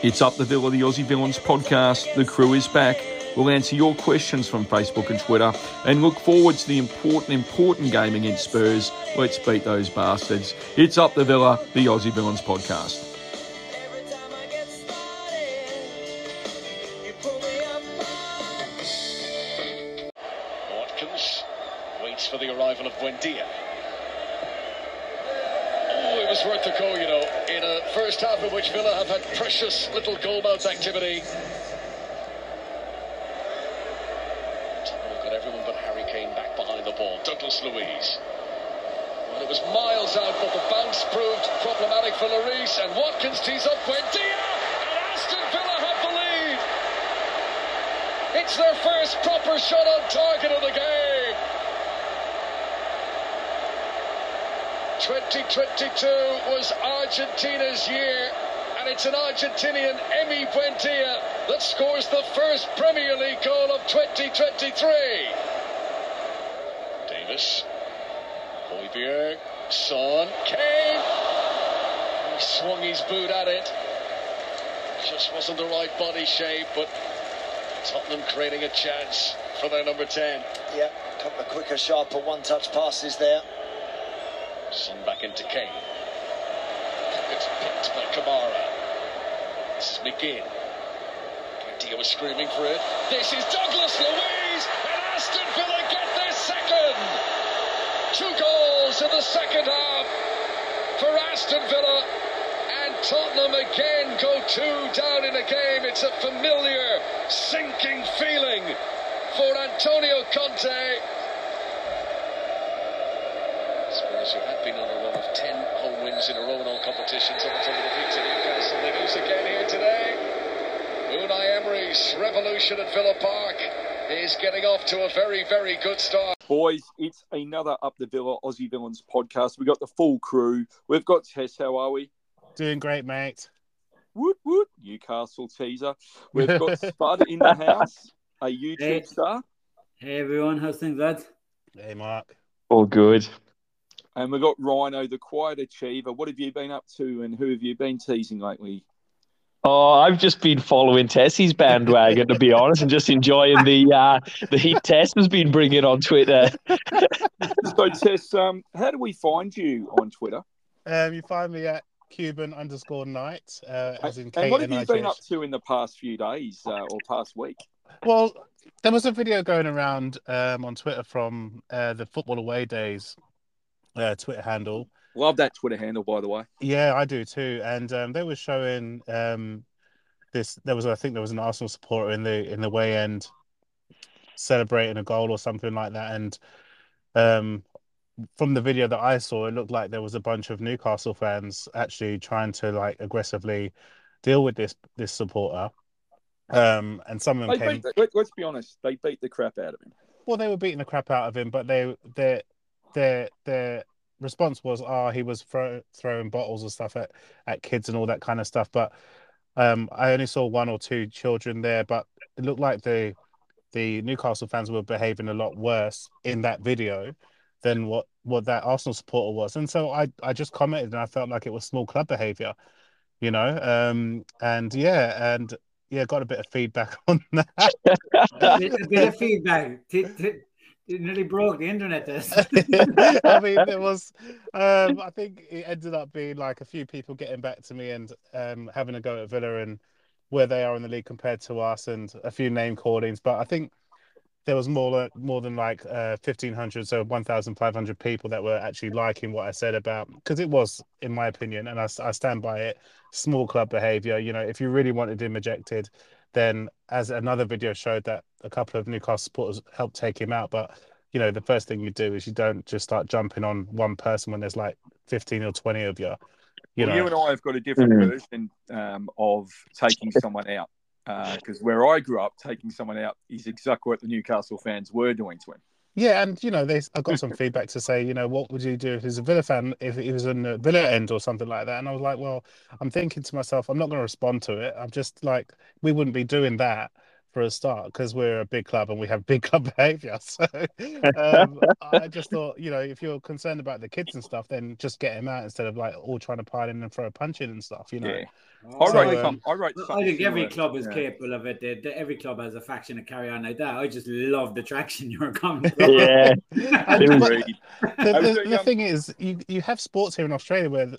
It's Up the Villa, the Aussie Villans podcast. The crew is back. We'll answer your questions from Facebook and Twitter and look forward to the important, important game against Spurs. Let's beat those bastards. It's Up the Villa, the Aussie Villans podcast. 2022 was Argentina's year, and it's an Argentinian Emi Buendia that scores the first Premier League goal of 2023. Davis, Højbjerg, Son, Kane. He swung his boot at it. Just wasn't the right body shape, but Tottenham creating a chance for their number 10. Yeah, a couple of quicker, sharper one-touch passes there. Son back into Kane. It's picked by Kamara. Is McGinn. Buendia was screaming for it. This is Douglas Luiz, and Aston Villa get their second. Two goals in the second half for Aston Villa. And Tottenham again go two down in a game. It's a familiar, sinking feeling for Antonio Conte. Spurs who had been on a run of 10 home wins in a row in all competitions up until the defeat to Newcastle. They lose again here today. Unai Emery's revolution at Villa Park is getting off to a very, very good start. Boys, it's another Up the Villa Aussie Villans podcast. We've got the full crew. We've got Tess. How are we? Doing great, mate. Woot woot, Newcastle teaser. We've got Spud in the house, a YouTube Hey. star, Hey everyone, how's things, lads? Hey, Mark. All good. And we've got Rhino, the quiet achiever. What have you been up to, and who have you been teasing lately? Oh, I've just been following Tessie's bandwagon to be honest, and just enjoying the uh, the heat Tess has been bringing on Twitter. So, Tess, um, how do we find you on Twitter? Um, you find me at Cuban underscore night, uh, as in And what have you been up to in the past few days uh, or past week? Well, there was a video going around um, on Twitter from uh, the Football Away Days uh, Twitter handle. Love that Twitter handle, by the way. Yeah, I do too. And um, they were showing um, this. There was, I think, there was an Arsenal supporter in the in the way end celebrating a goal or something like that. And um, from the video that I saw, it looked like there was a bunch of Newcastle fans actually trying to like aggressively deal with this this supporter. Um, and some of They them came. beat, let, let's be honest, they beat the crap out of him. Well, they were beating the crap out of him, but they their their their response was, "Oh, he was throw, throwing bottles and stuff at at kids and all that kind of stuff." But um, I only saw one or two children there, but it looked like the the Newcastle fans were behaving a lot worse in that video than what what that Arsenal supporter was, and so I I just commented and I felt like it was small club behavior, you know, um, and yeah, and yeah, got a bit of feedback on that. A bit, of feedback. T- t- it nearly broke the internet. This. I mean, there was. Um, I think it ended up being like a few people getting back to me and um, having a go at Villa and where they are in the league compared to us, and a few name callings. But I think there was more more than like uh, fifteen hundred, so one thousand five hundred people that were actually liking what I said about because it was, in my opinion, and I, I stand by it. Small club behaviour. You know, if you really wanted him ejected, then as another video showed that a couple of Newcastle supporters helped take him out, but you know, the first thing you do is you don't just start jumping on one person when there's like 15 or 20 of you. You well, know, you and I have got a different Mhm. version um, of taking someone out. Because where I grew up, taking someone out is exactly what the Newcastle fans were doing to him. Yeah, and you know, they I got some feedback to say, you know, what would you do if he's a Villa fan, if he was in the Villa end or something like that? And I was like, well, I'm thinking to myself, I'm not going to respond to it. I'm just like, we wouldn't be doing that for a start because we're a big club and we have big club behaviour. So um, I just thought, you know, if you're concerned about the kids and stuff, then just get him out instead of like all trying to pile in and throw a punch in and stuff. You know. Yeah. I So, wrote, um, some, I wrote I think every similar. club is Yeah. capable of it. The- the- every club has a faction to carry on like that. I just love the traction you're coming from. Yeah, And- It was- but Agreed. the, the, the thing is, you you have sports here in Australia where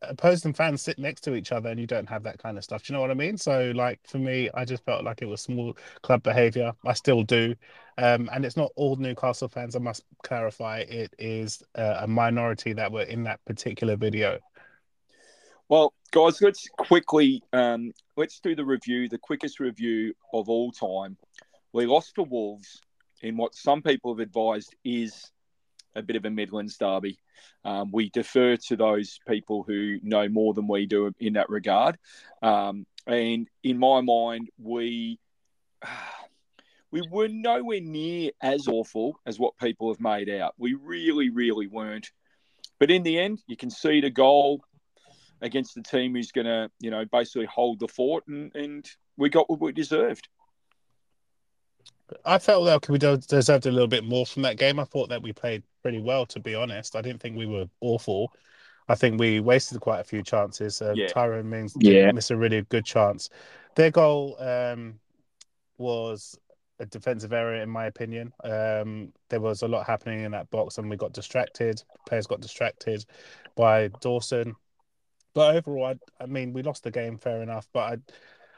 the opposing fans sit next to each other, and you don't have that kind of stuff. Do you know what I mean? So, like for me, I just felt like it was small club behaviour. I still do, um, and it's not all Newcastle fans. I must clarify, it is uh, a minority that were in that particular video. Well, guys, let's quickly um, let's do the review, the quickest review of all time. We lost to Wolves in what some people have advised is a bit of a Midlands derby. Um, we defer to those people who know more than we do in that regard. Um, and in my mind, we we were nowhere near as awful as what people have made out. We really, really weren't. But in the end, you can see the goal against the team who's going to, you know, basically hold the fort, and, and we got what we deserved. I felt like we deserved a little bit more from that game. I thought that we played pretty well, to be honest. I didn't think we were awful. I think we wasted quite a few chances. Uh, Yeah. Tyrone Mings did Yeah. miss a really good chance. Their goal um, was a defensive error, in my opinion. Um, there was a lot happening in that box, and we got distracted. Players got distracted by Dawson. But overall, I, I mean, we lost the game, fair enough. But I,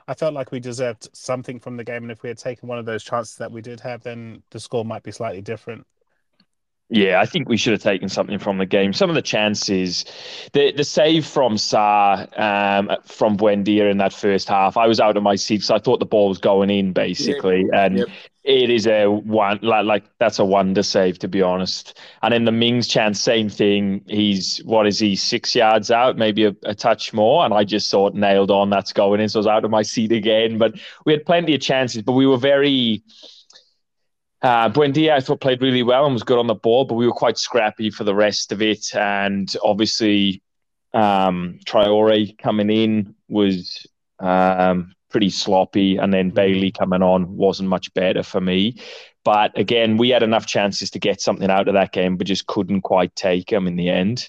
I felt like we deserved something from the game, and if we had taken one of those chances that we did have, then the score might be slightly different. Yeah, I think we should have taken something from the game. Some of the chances, the the save from Sa um, from Buendia in that first half, I was out of my seat, so I thought the ball was going in basically, and Yep. it is a one like like that's a wonder save to be honest. And then the Mings chance, same thing. He's what is he six yards out, maybe a, a touch more, and I just saw it nailed on. That's going in, so I was out of my seat again. But we had plenty of chances, but we were very. Uh, Buendia, I thought, played really well and was good on the ball, but we were quite scrappy for the rest of it. And obviously, um, Traore coming in was um, pretty sloppy, and then Bailey coming on wasn't much better for me. But again, we had enough chances to get something out of that game, but just couldn't quite take them in the end.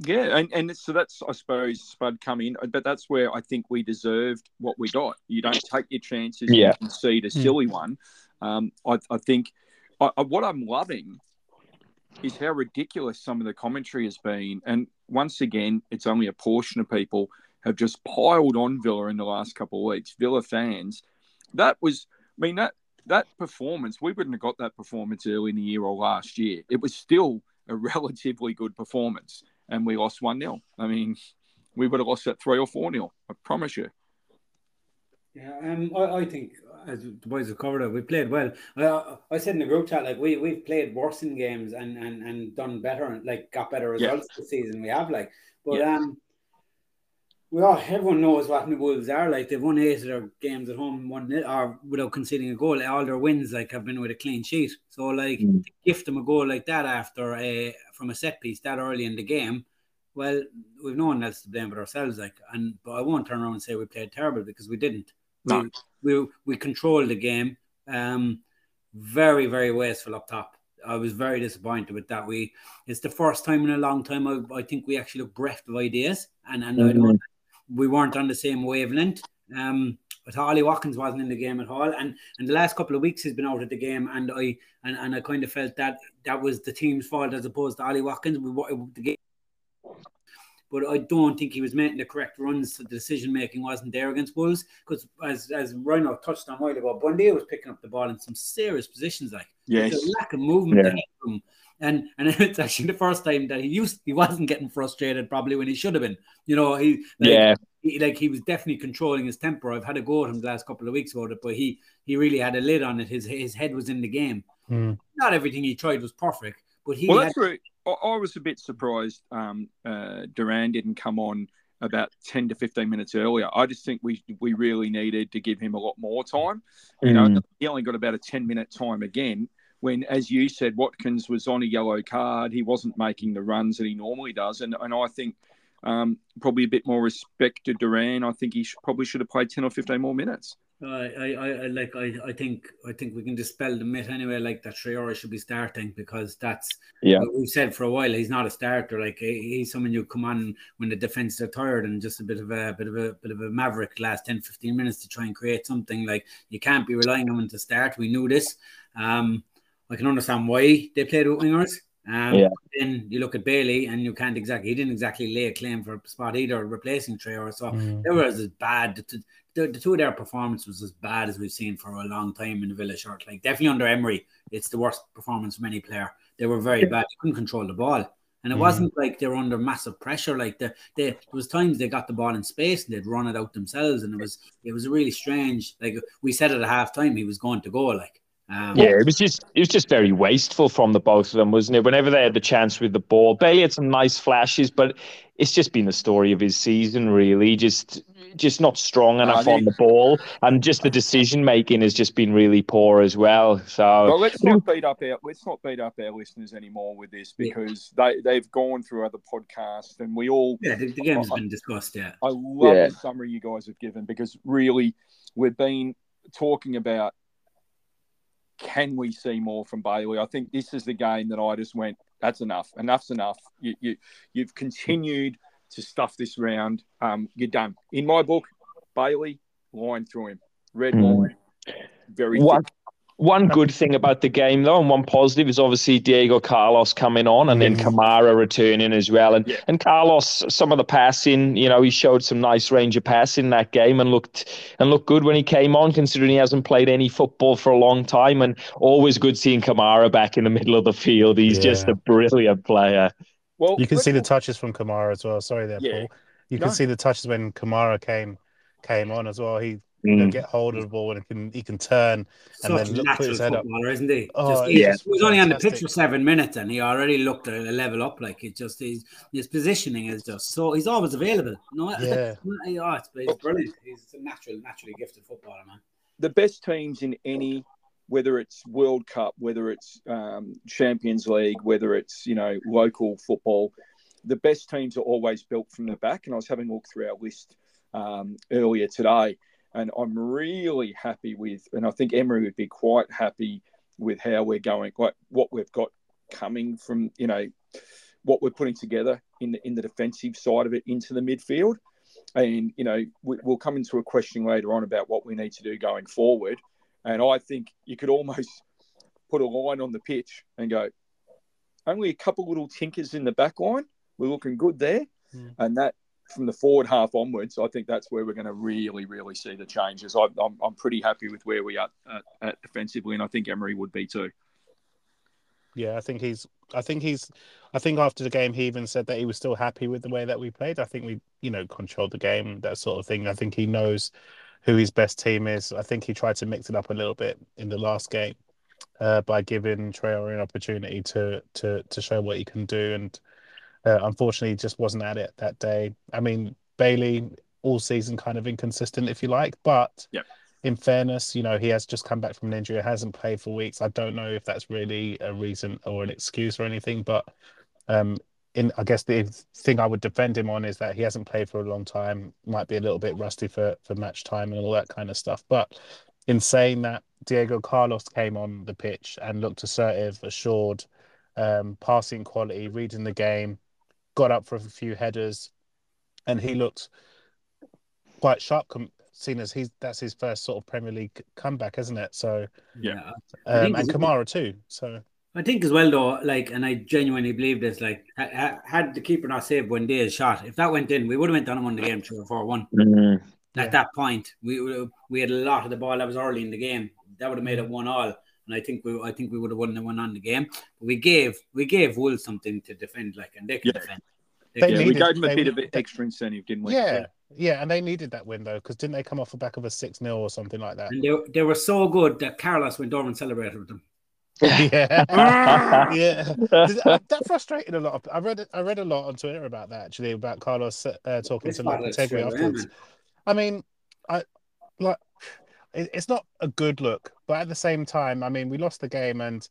Yeah, and, and so that's I suppose Spud come in, but that's where I think we deserved what we got. You don't take your chances, Yeah. you concede a silly one. Um, I, I think I, I, what I'm loving is how ridiculous some of the commentary has been, and once again, it's only a portion of people have just piled on Villa in the last couple of weeks. Villa fans, that was, I mean that that performance, we wouldn't have got that performance early in the year or last year. It was still a relatively good performance and we lost 1 0. I mean, we would have lost that 3 or 4 0. I promise you. Yeah, um, I, I think as the boys have covered it, we played well. I, I said in the group chat like we we've played worse in games and and and done better and like got better Yeah. results this season. We have like, but Yeah. um, we all everyone knows what the Wolves are like. They've won eight of their games at home, one or without conceding a goal. All their wins like have been with a clean sheet. So like Mm. gift them a goal like that after a from a set piece that early in the game. Well, we've no one else to blame but ourselves. Like, and but I won't turn around and say we played terrible because we didn't. No. We, we we controlled the game. Um, very very wasteful up top. I was very disappointed with that. We it's the first time in a long time I, I think we actually look bereft of ideas, and and I don't we weren't on the same wavelength. Um, thought Ollie Watkins wasn't in the game at all, and and the last couple of weeks he's been out of the game, and I and, and I kind of felt that that was the team's fault as opposed to Ollie Watkins. We the game, but I don't think he was making the correct runs. The decision making wasn't there against Wolves because as as Rhino touched on a while ago, Bundy was picking up the ball in some serious positions, like Yes. there's a lack of movement Yeah. there from. And and it's actually the first time that he used he wasn't getting frustrated probably when he should have been. You know, he like, Yeah, he, like he was definitely controlling his temper. I've had a go at him the last couple of weeks about it, but he he really had a lid on it. His his head was in the game. Hmm. Not everything he tried was perfect, but he Well, had, that's where I, I was a bit surprised um, uh, Duran didn't come on about 10 to 15 minutes earlier. I just think we we really needed to give him a lot more time. You know, Mm. he only got about a 10 minute time again. When, as you said, Watkins was on a yellow card. He wasn't making the runs that he normally does. And, and I think um, probably a bit more respect to Duran. I think he should, probably should have played 10 or 15 more minutes. I, I, I like I, I think I think we can dispel the myth anyway. Like that Traore should be starting because that's Yeah. what we've said for a while. He's not a starter. Like he's someone you come on when the defense are tired and just a bit of a bit of a bit of a maverick last 10, 15 minutes to try and create something. Like you can't be relying on him to start. We knew this. Um, I can understand why they played with wingers. Um, Yeah. Then you look at Bailey and you can't exactly. He didn't exactly lay a claim for a spot either, replacing Traore. So Mm. they were as bad. The, the, two of their performance was as bad as we've seen for a long time in the Villa shirt. Like definitely under Emery, it's the worst performance from any player. They were very bad. They couldn't control the ball. And it Mhm. wasn't like they were under massive pressure. Like the, they, there was times they got the ball in space and they'd run it out themselves, and it was it was really strange. Like we said at a half time, he was going to go. Like um, Yeah, it was just it was just very wasteful from the both of them, wasn't it? Whenever they had the chance with the ball, Bailey had some nice flashes, but it's just been the story of his season, really. Just just not strong enough on the ball, and just the decision making has just been really poor as well. So Well, let's not beat up our let's not beat up our listeners anymore with this Yeah. because they they've gone through other podcasts and we all. yeah, the, the game's been discussed. Yeah, I love Yeah. the summary you guys have given because really we've been talking about can we see more from Bailey? I think this is the game that I just went. That's enough. Enough's enough. You you you've continued to stuff this round. Um, you're done. In my book, Bailey line through him, red Hmm. line, very one thick. One good thing about the game though, and one positive is obviously Diego Carlos coming on, and then Kamara returning as well. And Yeah. and Carlos, some of the passing, you know, he showed some nice range of passing in that game and looked and looked good when he came on, considering he hasn't played any football for a long time. And always good seeing Kamara back in the middle of the field. He's just a brilliant player. Well, You can see the touches from Kamara as well. Sorry there, Yeah. Paul. You can No. see the touches when Kamara came came on as well. He you know, Mm. get hold of the ball and can he can turn such and a then look, put natural his head up. footballer, isn't he? Oh, Just, it's he, just he was only on the pitch for seven minutes, and he already looked at a level up. Like it just his his positioning is just so he's always available. No, Yeah. oh, it's, it's brilliant. He's a natural, naturally gifted footballer, man. the best teams in any, whether it's World Cup, whether it's um, Champions League, whether it's you know local football, the best teams are always built from the back. And I was having a look through our list um, earlier today, and I'm really happy with, and I think Emery would be quite happy with how we're going, like what we've got coming from, you know, what we're putting together in the in the defensive side of it into the midfield. And you know, we, we'll come into a question later on about what we need to do going forward. And I think you could almost put a line on the pitch and go, only a couple little tinkers in the back line. We're looking good there, Mm. and that from the forward half onwards, I think that's where we're going to really, really see the changes. I, I'm, I'm pretty happy with where we are at, at defensively, and I think Emery would be too. Yeah, I think he's. I think he's. I think after the game, he even said that he was still happy with the way that we played. I think we, you know, controlled the game, that sort of thing. I think he knows who his best team is. I think he tried to mix it up a little bit in the last game uh, by giving Traore an opportunity to to to show what he can do, and uh, unfortunately, just wasn't at it that day. I mean, Bailey all season kind of inconsistent, if you like, but Yep. in fairness, you know, he has just come back from an injury, hasn't played for weeks. I don't know if that's really a reason or an excuse or anything, but um, in I guess the thing I would defend him on is that he hasn't played for a long time, might be a little bit rusty for for match time and all that kind of stuff. But in saying that, Diego Carlos came on the pitch and looked assertive, assured, um, passing quality, reading the game, got up for a few headers, and he looked quite sharp. Com- seeing as he's that's his first sort of Premier League comeback, isn't it? So Yeah. Um, and Kamara too. So I think as well though, like, and I genuinely believe this. Like, ha- ha- had the keeper not saved one day's shot, if that went in, we would have went down and won the game three or four one. Mm. Yeah. At that point, we we had a lot of the ball that was early in the game. That would have made it one all, and I think we I think we would have won the one on the game. But we gave we gave Wolves something to defend, like, and they can Yeah. defend. They can Yeah, we gave them a they- bit of they- extra incentive, didn't we? yeah, yeah, and they needed that win though because didn't they come off the back of a six 0 or something like that? And they, they were so good that Carlos went over and celebrated with them. yeah, yeah. Uh, that frustrated a lot. Of, I read I read a lot on Twitter about that actually about Carlos uh, talking It's to fine, it's Lopetegui straight afterwards. man. I mean, I like it, it's not a good look, but at the same time, I mean, we lost the game, and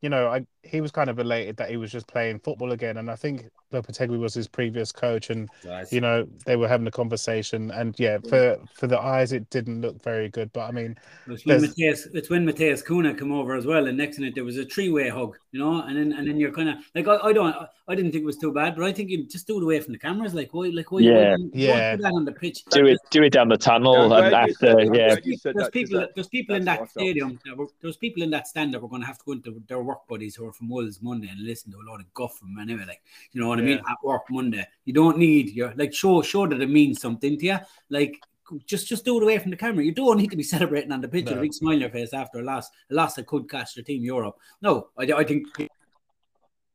you know, I he was kind of elated that he was just playing football again. And I think Lopetegui was his previous coach, and Nice. you know they were having a conversation. And yeah, for for the eyes, it didn't look very good. But I mean, It's when There's- Matthias, it's when Matheus Cunha come over as well, and next in it there was a three-way hug, you know, and then and then you're kind of like I, I don't I didn't think it was too bad, but I think you just do it away from the cameras, like why like why Yeah. why, why Yeah. do that on the pitch? Do it, do it down the tunnel, I'm and after, said- yeah, glad you said there's that, 'cause people, that- there's people in that how stadium. That were, there's people in that stand that were going to have to go into their work buddies who are from Wolves Monday and listen to a lot of guff from them anyway. Like, you know what I mean? At work Monday, you don't need your like show show that it means something to you. Like, just just do it away from the camera. You don't need to be celebrating on the pitch with a big smile on your face after a loss, a loss that could cost your team Europe. No, I, I think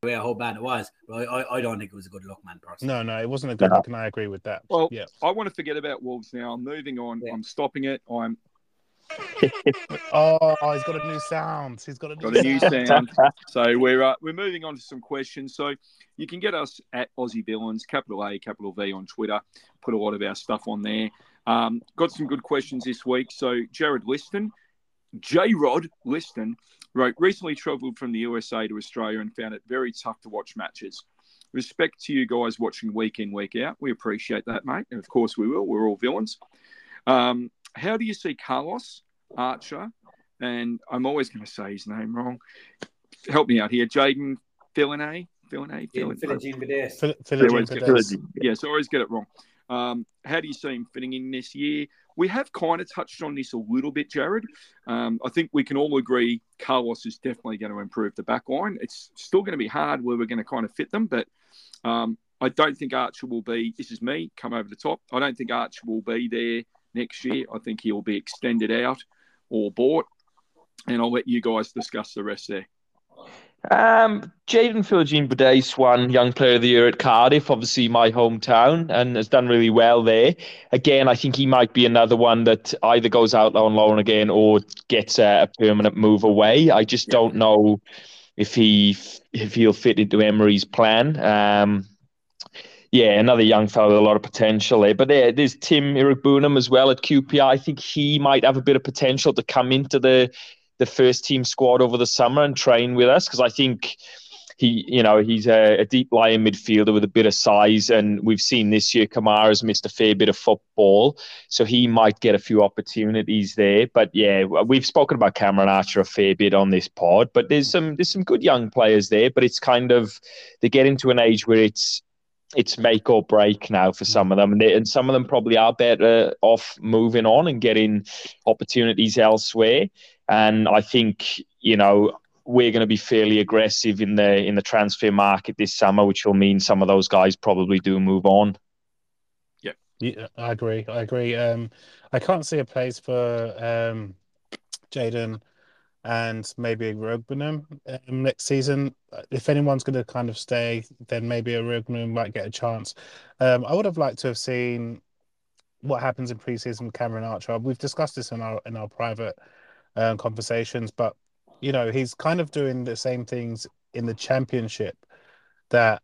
way how bad it was. But I, I, I don't think it was a good look, man. Personally. no, no, it wasn't a good No. look, and I agree with that. Well, yeah. I want to forget about Wolves now. I'm moving on. Yeah. I'm stopping it. I'm Oh, he's got a new sound. He's got a new, got a new sound. sound. So we're uh, we're moving on to some questions. So you can get us at Aussie Villans, capital A, capital V on Twitter. Put a lot of our stuff on there. Um, got some good questions this week. So Jared Liston, J Rod Liston wrote recently travelled from the USA to Australia and found it very tough to watch matches. Respect to you guys watching week in week out. We appreciate that, mate, and of course we will. We're all villains. Um, how do you see Carlos Archer? And I'm always going to say his name wrong. Help me out here, Jaden always get- Perez. Yes, I always get it wrong. Um, how do you see him fitting in this year? We have kind of touched on this a little bit, Jared. Um, I think we can all agree Carlos is definitely going to improve the back line. It's still going to be hard where we're going to kind of fit them, but um, I don't think Archer will be. This is me, come over the top. I don't think Archer will be there next year. I think he'll be extended out or bought, and I'll let you guys discuss the rest there. Um, Jaden Philogene Bidace won Young Player of the Year at Cardiff, obviously my hometown, and has done really well there. Again, I think he might be another one that either goes out on loan again or gets a, a permanent move away. I just don't know if he if he'll fit into Emery's plan. Um, yeah, another young fellow with a lot of potential there. But there, there's Tim Iroegbunam as well at QPR. I think he might have a bit of potential to come into the the first team squad over the summer and train with us because I think he, you know, he's a, a deep lying midfielder with a bit of size, and we've seen this year Kamara's missed a fair bit of football, so he might get a few opportunities there. But yeah, we've spoken about Cameron Archer a fair bit on this pod, but there's some there's some good young players there, but it's kind of they get into an age where it's it's make or break now for some of them, and, they, and some of them probably are better off moving on and getting opportunities elsewhere. And I think you know we're going to be fairly aggressive in the in the transfer market this summer, which will mean some of those guys probably do move on. Yeah, I agree. I agree. Um, I can't see a place for um, Jaden and maybe Iroegbunam um, next season. If anyone's going to kind of stay, then maybe Iroegbunam might get a chance. Um, I would have liked to have seen what happens in preseason with Cameron Archer. We've discussed this in our in our private um, conversations, but you know he's kind of doing the same things in the championship that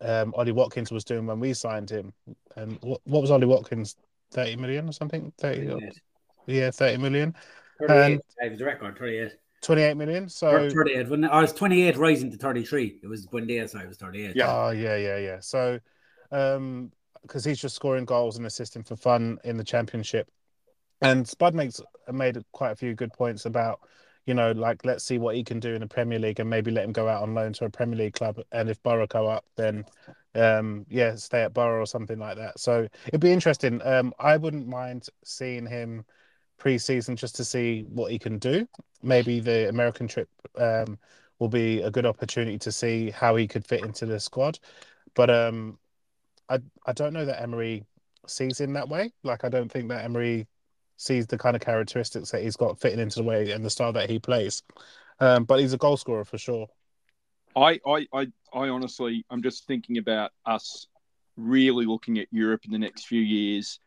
um, Ollie Watkins was doing when we signed him. And what, what was Ollie Watkins? 30 million or something? 30, yeah, 30 million. 38. it was the record, 38. 28 million. Or So, 38. When I was 28 rising to 33. It was when they I was 38. Yeah. oh, yeah, yeah, yeah. So, um, because he's just scoring goals and assisting for fun in the championship. And Spud makes made quite a few good points about, you know, like let's see what he can do in the Premier League and maybe let him go out on loan to a Premier League club. And if Borough go up, then um, yeah, stay at Borough or something like that. So it'd be interesting. Um, I wouldn't mind seeing him pre-season just to see what he can do. Maybe the American trip um, will be a good opportunity to see how he could fit into the squad. But um, I I don't know that Emery sees him that way. Like I don't think that Emery sees the kind of characteristics that he's got fitting into the way and the style that he plays. Um, but he's a goal scorer for sure. I, I, I, I honestly, I'm just thinking about us really looking at Europe in the next few years,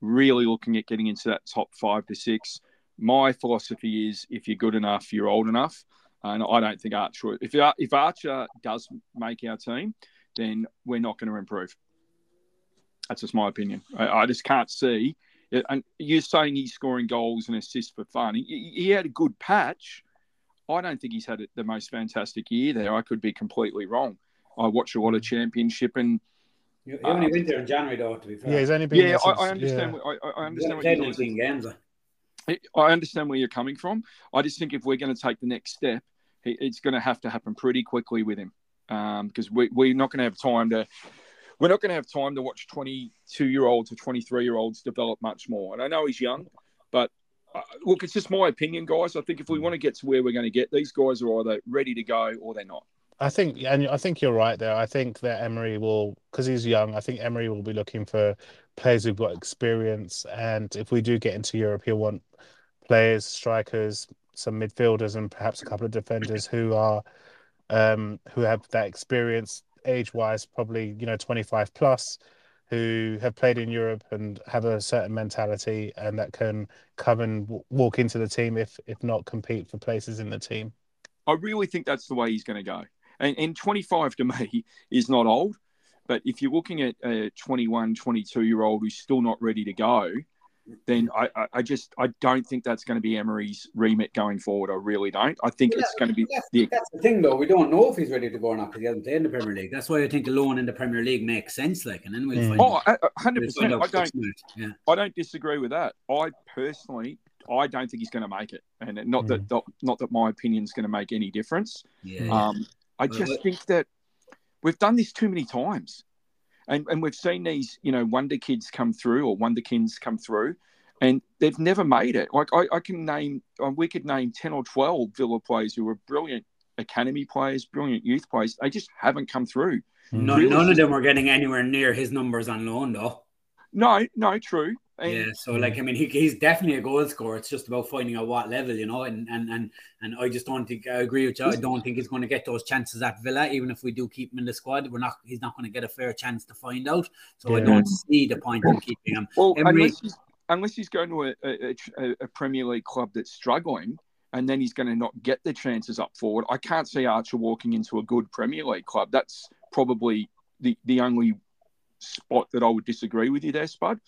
really looking at getting into that top five to six. My philosophy is if you're good enough, you're old enough. And I don't think Archer, if, if Archer does make our team, then we're not going to improve. That's just my opinion. I, I just can't see. And you're saying he's scoring goals and assists for fun. He, he had a good patch. I don't think he's had the most fantastic year there. I could be completely wrong. I watch a lot of championship and. He only went there in January, though. To be fair, Yeah, he's only been. Yeah, there I, since- I understand. yeah. what- I, I He understand only what played you're 19 games. I understand where you're coming from. I just think if we're going to take the next step, it's going to have to happen pretty quickly with him, because we, we're not going to have time to. We're not going to have time to watch 22 year olds or 23 year olds develop much more. And I know he's young, but uh, look, it's just my opinion, guys. I think if we want to get to where we're going to get, these guys are either ready to go or they're not. I think, and I think you're right there. I think that Emery will, because he's young. I think Emery will be looking for players who've got experience, and if we do get into Europe, he'll want players, strikers, some midfielders, and perhaps a couple of defenders who are, um, who have that experience, age-wise, probably you know 25 plus, who have played in Europe and have a certain mentality, and that can come and w- walk into the team if if not compete for places in the team. I really think that's the way he's going to go. And, and 25 to me is not old. But if you're looking at a 21, 22 year old who's still not ready to go, then I, I, I just I don't think that's going to be Emery's remit going forward. I really don't. I think it's going to be That's, the that's the thing, though. We don't know if he's ready to go or not because he hasn't played in the Premier League. That's why I think a loan in the Premier League makes sense. Like, and then we'll Mm. find. oh, a- a we'll hundred find percent. out I don't. Yeah. I don't disagree with that. I personally I don't think he's going to make it, and not that not that my opinion's going to make any difference. Yeah. Um, I just think that we've done this too many times, and and we've seen these you know wonder kids come through or wonderkins come through, and they've never made it. Like I, I can name, uh, we could name ten or twelve Villa players who were brilliant academy players, brilliant youth players. They just haven't come through. none, really- none of them were getting anywhere near his numbers on loan, though. No, no, true. And yeah, so like I mean, he, he's definitely a goal scorer. It's just about finding out what level, you know. And and and and I just don't think I agree with you. I don't think he's going to get those chances at Villa, even if we do keep him in the squad. We're not. He's not going to get a fair chance to find out. So I don't see the point in keeping him. Well, Emery- unless he's, unless he's going to a, a, a, a Premier League club that's struggling, and then he's going to not get the chances up forward, I can't see Archer walking into a good Premier League club. That's probably the, the only spot that I would disagree with you there, Spud.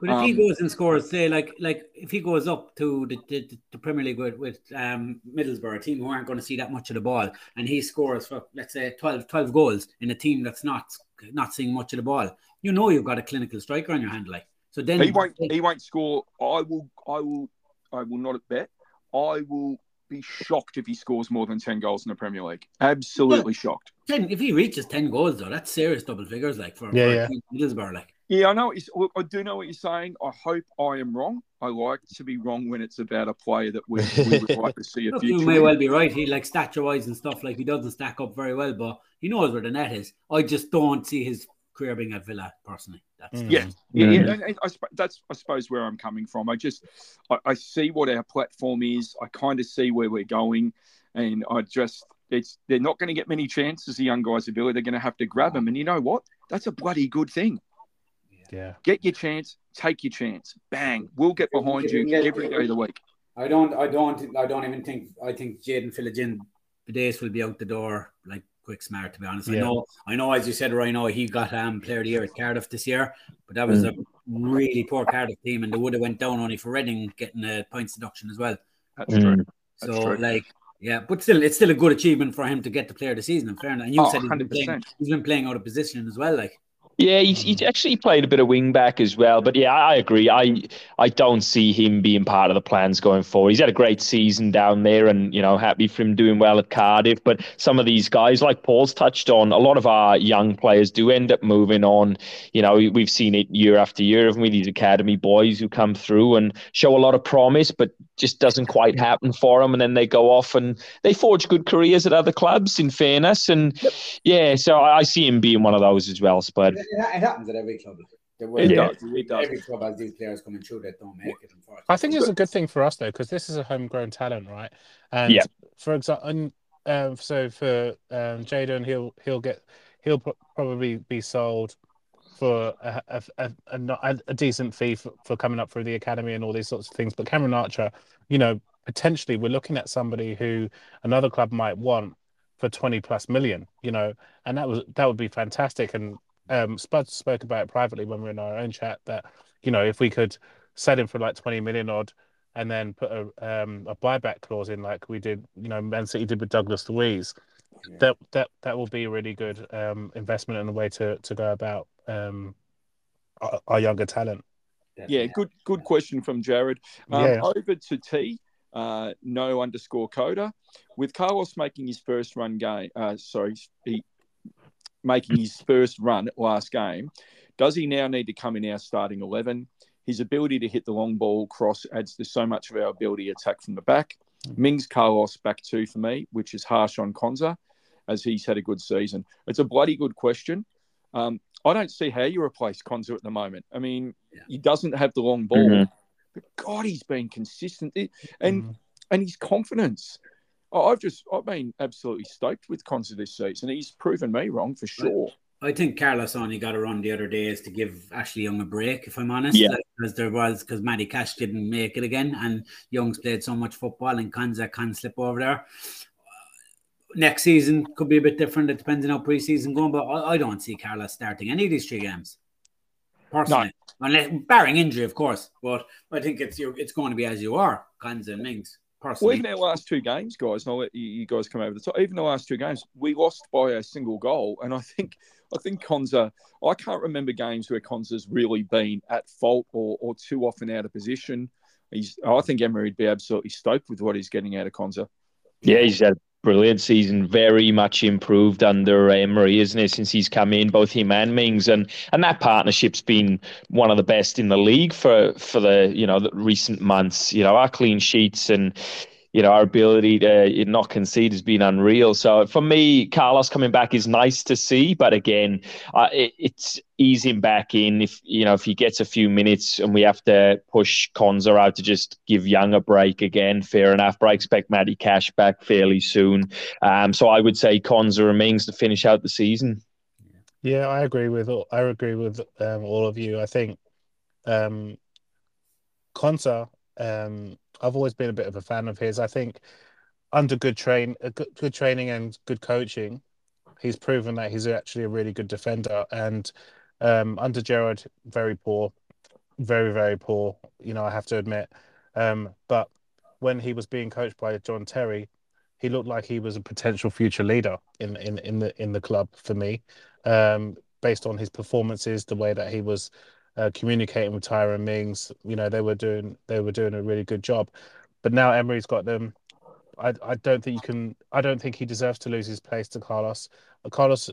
But if he Um, goes and scores, say like like if he goes up to the, the, the Premier League with, with um, Middlesbrough, a team who aren't going to see that much of the ball, and he scores for let's say 12, 12 goals in a team that's not not seeing much of the ball, you know you've got a clinical striker on your hand, like so. Then He won't. He won't score. I will. I will. I will not bet. I will be shocked if he scores more than ten goals in the Premier League. Absolutely shocked. ten, if he reaches ten goals though, that's serious double figures, like for, Yeah, for yeah. Middlesbrough, like. Yeah, I know. Look, I do know what you're saying. I hope I am wrong. I like to be wrong when it's about a player that we, we would like to see a Look, you may well be right. He like stature wise and stuff like he doesn't stack up very well, but he knows where the net is. I just don't see his career being at Villa personally. That's Mm. Yeah, yeah, Mm. yeah. And, and I, sp- that's I suppose where I'm coming from. I just I, I see what our platform is. I kind of see where we're going, and I just it's they're not going to get many chances. The young guys' ability, they're going to have to grab them. And you know what? That's a bloody good thing. Yeah. Get your chance, take your chance. Bang, we'll get behind you every day of the week. I don't, I don't, I don't even think. I think Jaden Philogene, Bidace will be out the door like quick smart. To be honest, I know, I know. As you said, right now he got um Player of the Year at Cardiff this year, but that was a really poor Cardiff team, and they would have went down only for Reading getting a points deduction as well. That's Mm. true. That's so true. like. Yeah, but still, it's still a good achievement for him to get the player of the season. In fairness, and you Oh, said he's been, playing, he's been playing out of position as well. Like, Yeah, he's, he's actually played a bit of wing back as well. But yeah, I agree. I I don't see him being part of the plans going forward. He's had a great season down there, and you know, happy for him doing well at Cardiff. But some of these guys, like Paul's touched on, a lot of our young players do end up moving on. You know, we've seen it year after year, haven't we? These academy boys who come through and show a lot of promise, but just doesn't quite happen for them, and then they go off and they forge good careers at other clubs. In fairness, and yeah, so I I see him being one of those as well, Spud. It, it happens at every club. It Yeah. does. It does. Every club has these players coming through that don't make it. Unfortunately. I think it's a good thing for us though, because this is a homegrown talent, right? And Yeah. for example, um, so for um, Jaden, he'll he'll get he'll pro- probably be sold for a a, a, a, not- a, a decent fee for, for coming up through the academy and all these sorts of things. But Cameron Archer, you know, potentially we're looking at somebody who another club might want for twenty plus million, you know, and that was that would be fantastic. And um, Spud spoke about it privately when we were in our own chat that you know if we could sell him for like twenty million odd and then put a um, a buyback clause in, like we did, you know, Man City did with Douglas Luiz. Yeah. That that that will be a really good um, investment and a way to to go about um, our, our younger talent. Yeah, good good question from Jared. Um, yeah. Over to T, uh, no underscore coda. With Carlos making his first run game, uh, sorry, he, making his first run last game, does he now need to come in our starting 11? His ability to hit the long ball cross adds to so much of our ability to attack from the back. Mm. Mings Carlos back two for me, which is harsh on Konsa, as he's had a good season. It's a bloody good question. Um, I don't see how you replace Konsa at the moment. I mean, yeah. he doesn't have the long ball, mm-hmm. but God, he's been consistent, and mm-hmm. and his confidence. I've just I've been absolutely stoked with Konsa this season. He's proven me wrong for sure. I think Carlos only got a run the other day is to give Ashley Young a break, if I'm honest. Yeah. Because there was because Matty Cash didn't make it again, and Young's played so much football, and Konsa can slip over there next season could be a bit different. It depends on how preseason going, but I, I don't see Carlos starting any of these three games. Personally, no. unless barring injury, of course. But I think it's you it's going to be as you are, Konsa and Mings. Personally. Well, even our last two games, guys, and I'll let you, guys come over the top. Even the last two games, we lost by a single goal, and I think I think Konsa. I can't remember games where Konsa's really been at fault or, or too often out of position. He's. I think Emery'd be absolutely stoked with what he's getting out of Konsa. Yeah, he's had brilliant season, very much improved under Emery, isn't it? Since he's come in, both him and Mings, and and that partnership's been one of the best in the league for for the you know the recent months. You know, our clean sheets and you know, our ability to not concede has been unreal. So for me, Carlos coming back is nice to see, but again, uh, it, it's easing back in. If you know, if he gets a few minutes and we have to push Konsa out to just give Young a break again, fair enough. But I expect Matty Cash back fairly soon. Um, so I would say Konsa remains to finish out the season. Yeah, I agree with I agree with um, all of you. I think um, Konsa um, I've always been a bit of a fan of his. I think under good train, good, good training and good coaching, he's proven that he's actually a really good defender. And um, under Gerrard, very poor, very very poor. You know, I have to admit. Um, but when he was being coached by John Terry, he looked like he was a potential future leader in in in the in the club for me, um, based on his performances, the way that he was uh, communicating with Tyrone Mings. You know, they were doing they were doing a really good job. But now Emery's got them. I I don't think you can. I don't think he deserves to lose his place to Carlos. Uh, Carlos,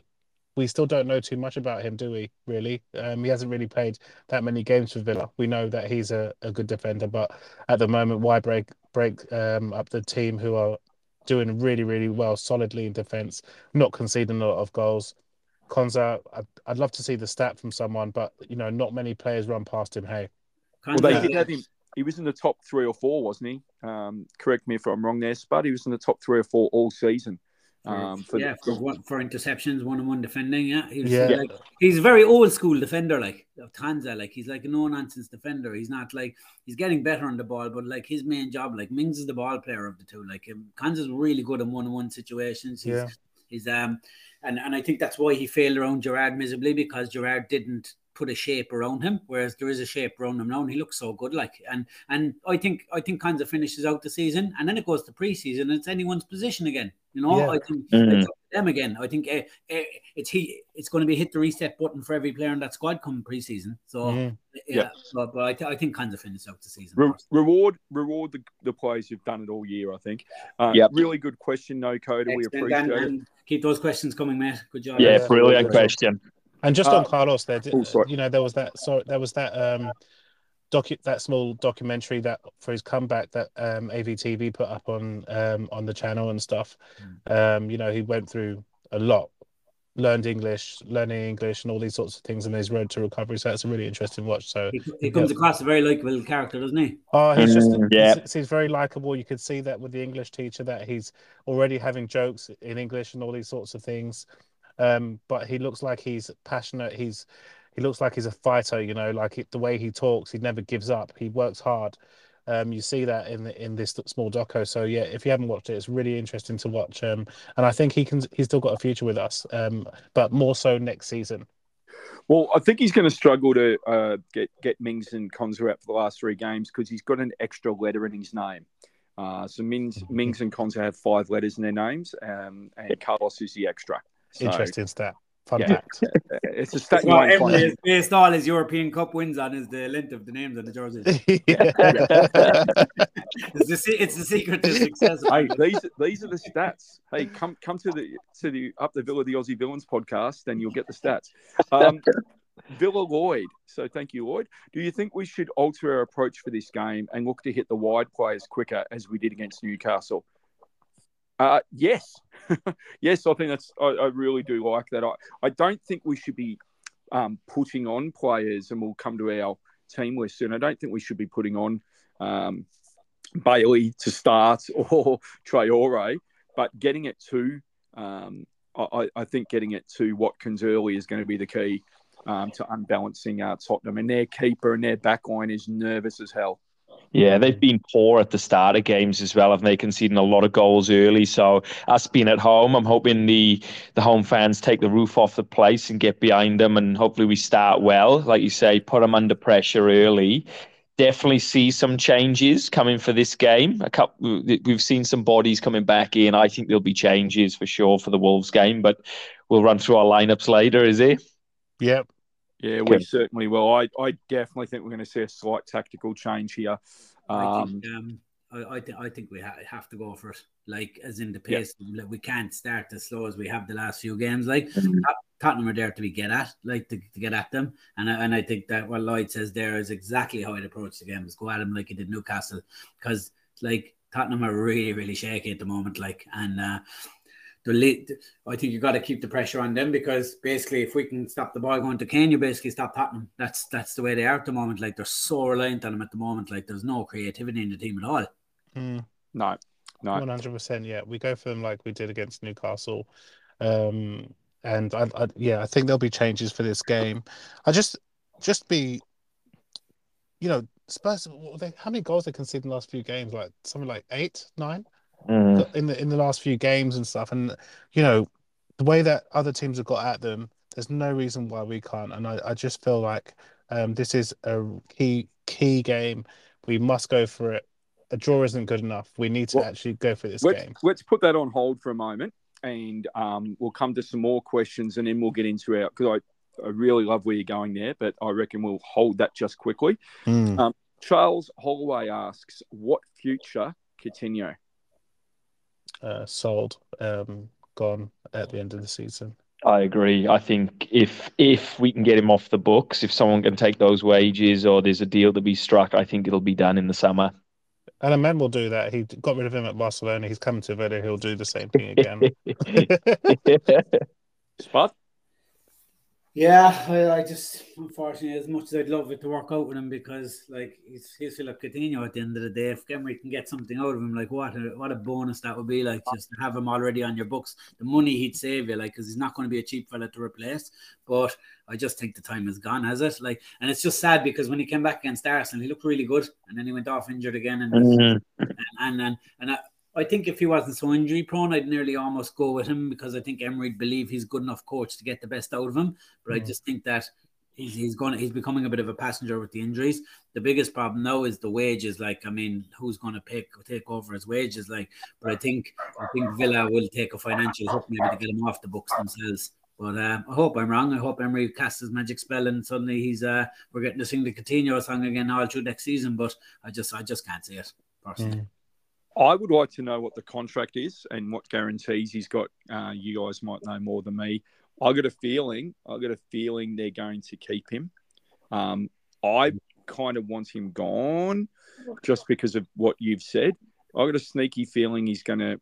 we still don't know too much about him, do we? Really, um, he hasn't really played that many games for Villa. We know that he's a, a good defender, but at the moment, why break break um, up the team who are doing really really well, solidly in defence, not conceding a lot of goals. Konsa, I'd, I'd, love to see the stat from someone, but you know, not many players run past him. Hey, well, they did have him. He was in the top three or four, wasn't he? Um, correct me if I'm wrong there, Spud. He was in the top three or four all season. Um, for yeah, the, for, one, for interceptions, one on one defending. Yeah, he yeah. Like, he's a very old school defender, like of Konsa. Like he's like a no nonsense defender. He's not like he's getting better on the ball, but like his main job, like Mings is the ball player of the two. Like um, Konsa's really good in one on one situations. He's, yeah. he's um and and I think that's why he failed around Gerrard miserably because Gerrard didn't put a shape around him, whereas there is a shape around him now, and he looks so good. Like, and and I think I think Konsa finishes out the season, and then it goes to preseason, and it's anyone's position again. You know, yeah. I think mm-hmm. it's them again. I think uh, uh, it's he. It's going to be hit the reset button for every player in that squad come preseason. So mm-hmm. yeah, yeah. But, but I, th- I think Konsa finishes out the season. Re- reward reward the, the players who've done it all year. I think. Uh, yeah, really good question, no Coda. We appreciate and, and it. Keep those questions coming, mate. Good job. Yeah, brilliant question. And just on uh, Carlos, there, oh, you know, there was that. So there was that. um docu that small documentary that for his comeback that um, AVTV put up on um, on the channel and stuff. Mm. Um, you know, he went through a lot, learned English, learning English, and all these sorts of things in his road to recovery. So that's a really interesting watch. So he, he comes yeah. across a very likable character, doesn't he? Oh, he's just mm, yeah. He's, he's very likable. You could see that with the English teacher that he's already having jokes in English and all these sorts of things. Um, but he looks like he's passionate. He's he looks like he's a fighter. You know, like it, the way he talks, he never gives up. He works hard. Um, you see that in the, in this small doco. So yeah, if you haven't watched it, it's really interesting to watch. Um, and I think he can. He's still got a future with us. Um, but more so next season. Well, I think he's going to struggle to uh, get get Mings and Konsa out for the last three games because he's got an extra letter in his name. Uh, so Mings, Mings and Konsa have five letters in their names, um, and Carlos is the extra. So, Interesting stat. Fun Yeah. fact. It's a stat you Well, won't Emery find. based all his European Cup wins on is the length of the names on the jerseys. It's the, se- it's the secret to success. Hey, these these are the stats. Hey, come come to the to the up the Villa the Aussie Villans podcast, and you'll get the stats. Um, Villa Lloyd. So thank you, Lloyd. Do you think we should alter our approach for this game and look to hit the wide players quicker as we did against Newcastle? Uh, yes, yes. I think that's. I, I really do like that. I, I don't think we should be um, putting on players, and we'll come to our team list soon. I don't think we should be putting on um, Bailey to start or Traore, but getting it to, um, I, I think getting it to Watkins early is going to be the key um, to unbalancing uh, Tottenham. And their keeper and their backline is nervous as hell. Yeah, they've been poor at the start of games as well, haven't they? Conceding a lot of goals early. So us being at home, I'm hoping the the home fans take the roof off the place and get behind them, and hopefully we start well, like you say, put them under pressure early. Definitely see some changes coming for this game. A couple, we've seen some bodies coming back in. I think there'll be changes for sure for the Wolves game, but we'll run through our lineups later. Is it? yep. Yeah, we Okay. certainly will. I, I definitely think we're going to see a slight tactical change here. I Um, think, um, I, I, th- I think we ha- have to go for it. Like, as in the Yeah. pace, like, we can't start as slow as we have the last few games. Like, Mm-hmm. Tottenham are there to be get at, like to, to get at them. And I, and I think that what Lloyd says there is exactly how I'd approach the game: is go at them like he did Newcastle, because like Tottenham are really, really shaky at the moment. Like, and uh, the lead, I think you got to keep the pressure on them because basically, if we can stop the ball going to Kane, you basically stop Tottenham. That's that's the way they are at the moment. Like they're so reliant on them at the moment. Like there's no creativity in the team at all. Mm. no, no. One hundred percent. Yeah, we go for them like we did against Newcastle, um, and I, I, yeah, I think there'll be changes for this game. I just, just be, you know, Spurs. They, how many goals they conceded in the last few games? Like something like eight, nine Mm. in the in the last few games and stuff. And you know, the way that other teams have got at them, there's no reason why we can't. And I, I just feel like um, this is a key key game. We must go for it. A draw isn't good enough. We need to Well, actually go for this let's, game. let's put that on hold for a moment and um, we'll come to some more questions and then we'll get into our because I, I really love where you're going there, but I reckon we'll hold that just quickly. Mm. Um, Charles Holloway asks, what future Coutinho? Uh, sold, um, gone at the end of the season. I agree. I think if if we can get him off the books, if someone can take those wages or there's a deal to be struck, I think it'll be done in the summer. And a man will do that. He got rid of him at Barcelona. He's coming to Villa. He'll do the same thing again. Spud? Yeah, I, I just unfortunately, as much as I'd love it to work out with him, because like he's he's Philippe Coutinho at the end of the day. If Emery can get something out of him, like what a what a bonus that would be, like just to have him already on your books. The money he'd save you, like because he's not going to be a cheap fella to replace. But I just think the time is gone, has it? Like, and it's just sad because when he came back against Arsenal, he looked really good, and then he went off injured again, and Mhm. and and and I, I think if he wasn't so injury prone, I'd nearly almost go with him because I think Emery'd believe he's good enough coach to get the best out of him. But I Mm. just think that he's he's going he's becoming a bit of a passenger with the injuries. The biggest problem now is the wages. Like, I mean, who's going to pick take over his wages? Like, but I think I think Villa will take a financial hit maybe to get him off the books themselves. But um, I hope I'm wrong. I hope Emery casts his magic spell and suddenly he's uh we're getting to sing the Coutinho song again all through next season. But I just I just can't see it personally. Mm. I would like to know what the contract is and what guarantees he's got. Uh, you guys might know more than me. I got a feeling. I got a feeling they're going to keep him. Um, I kind of want him gone, just because of what you've said. I got a sneaky feeling he's going to.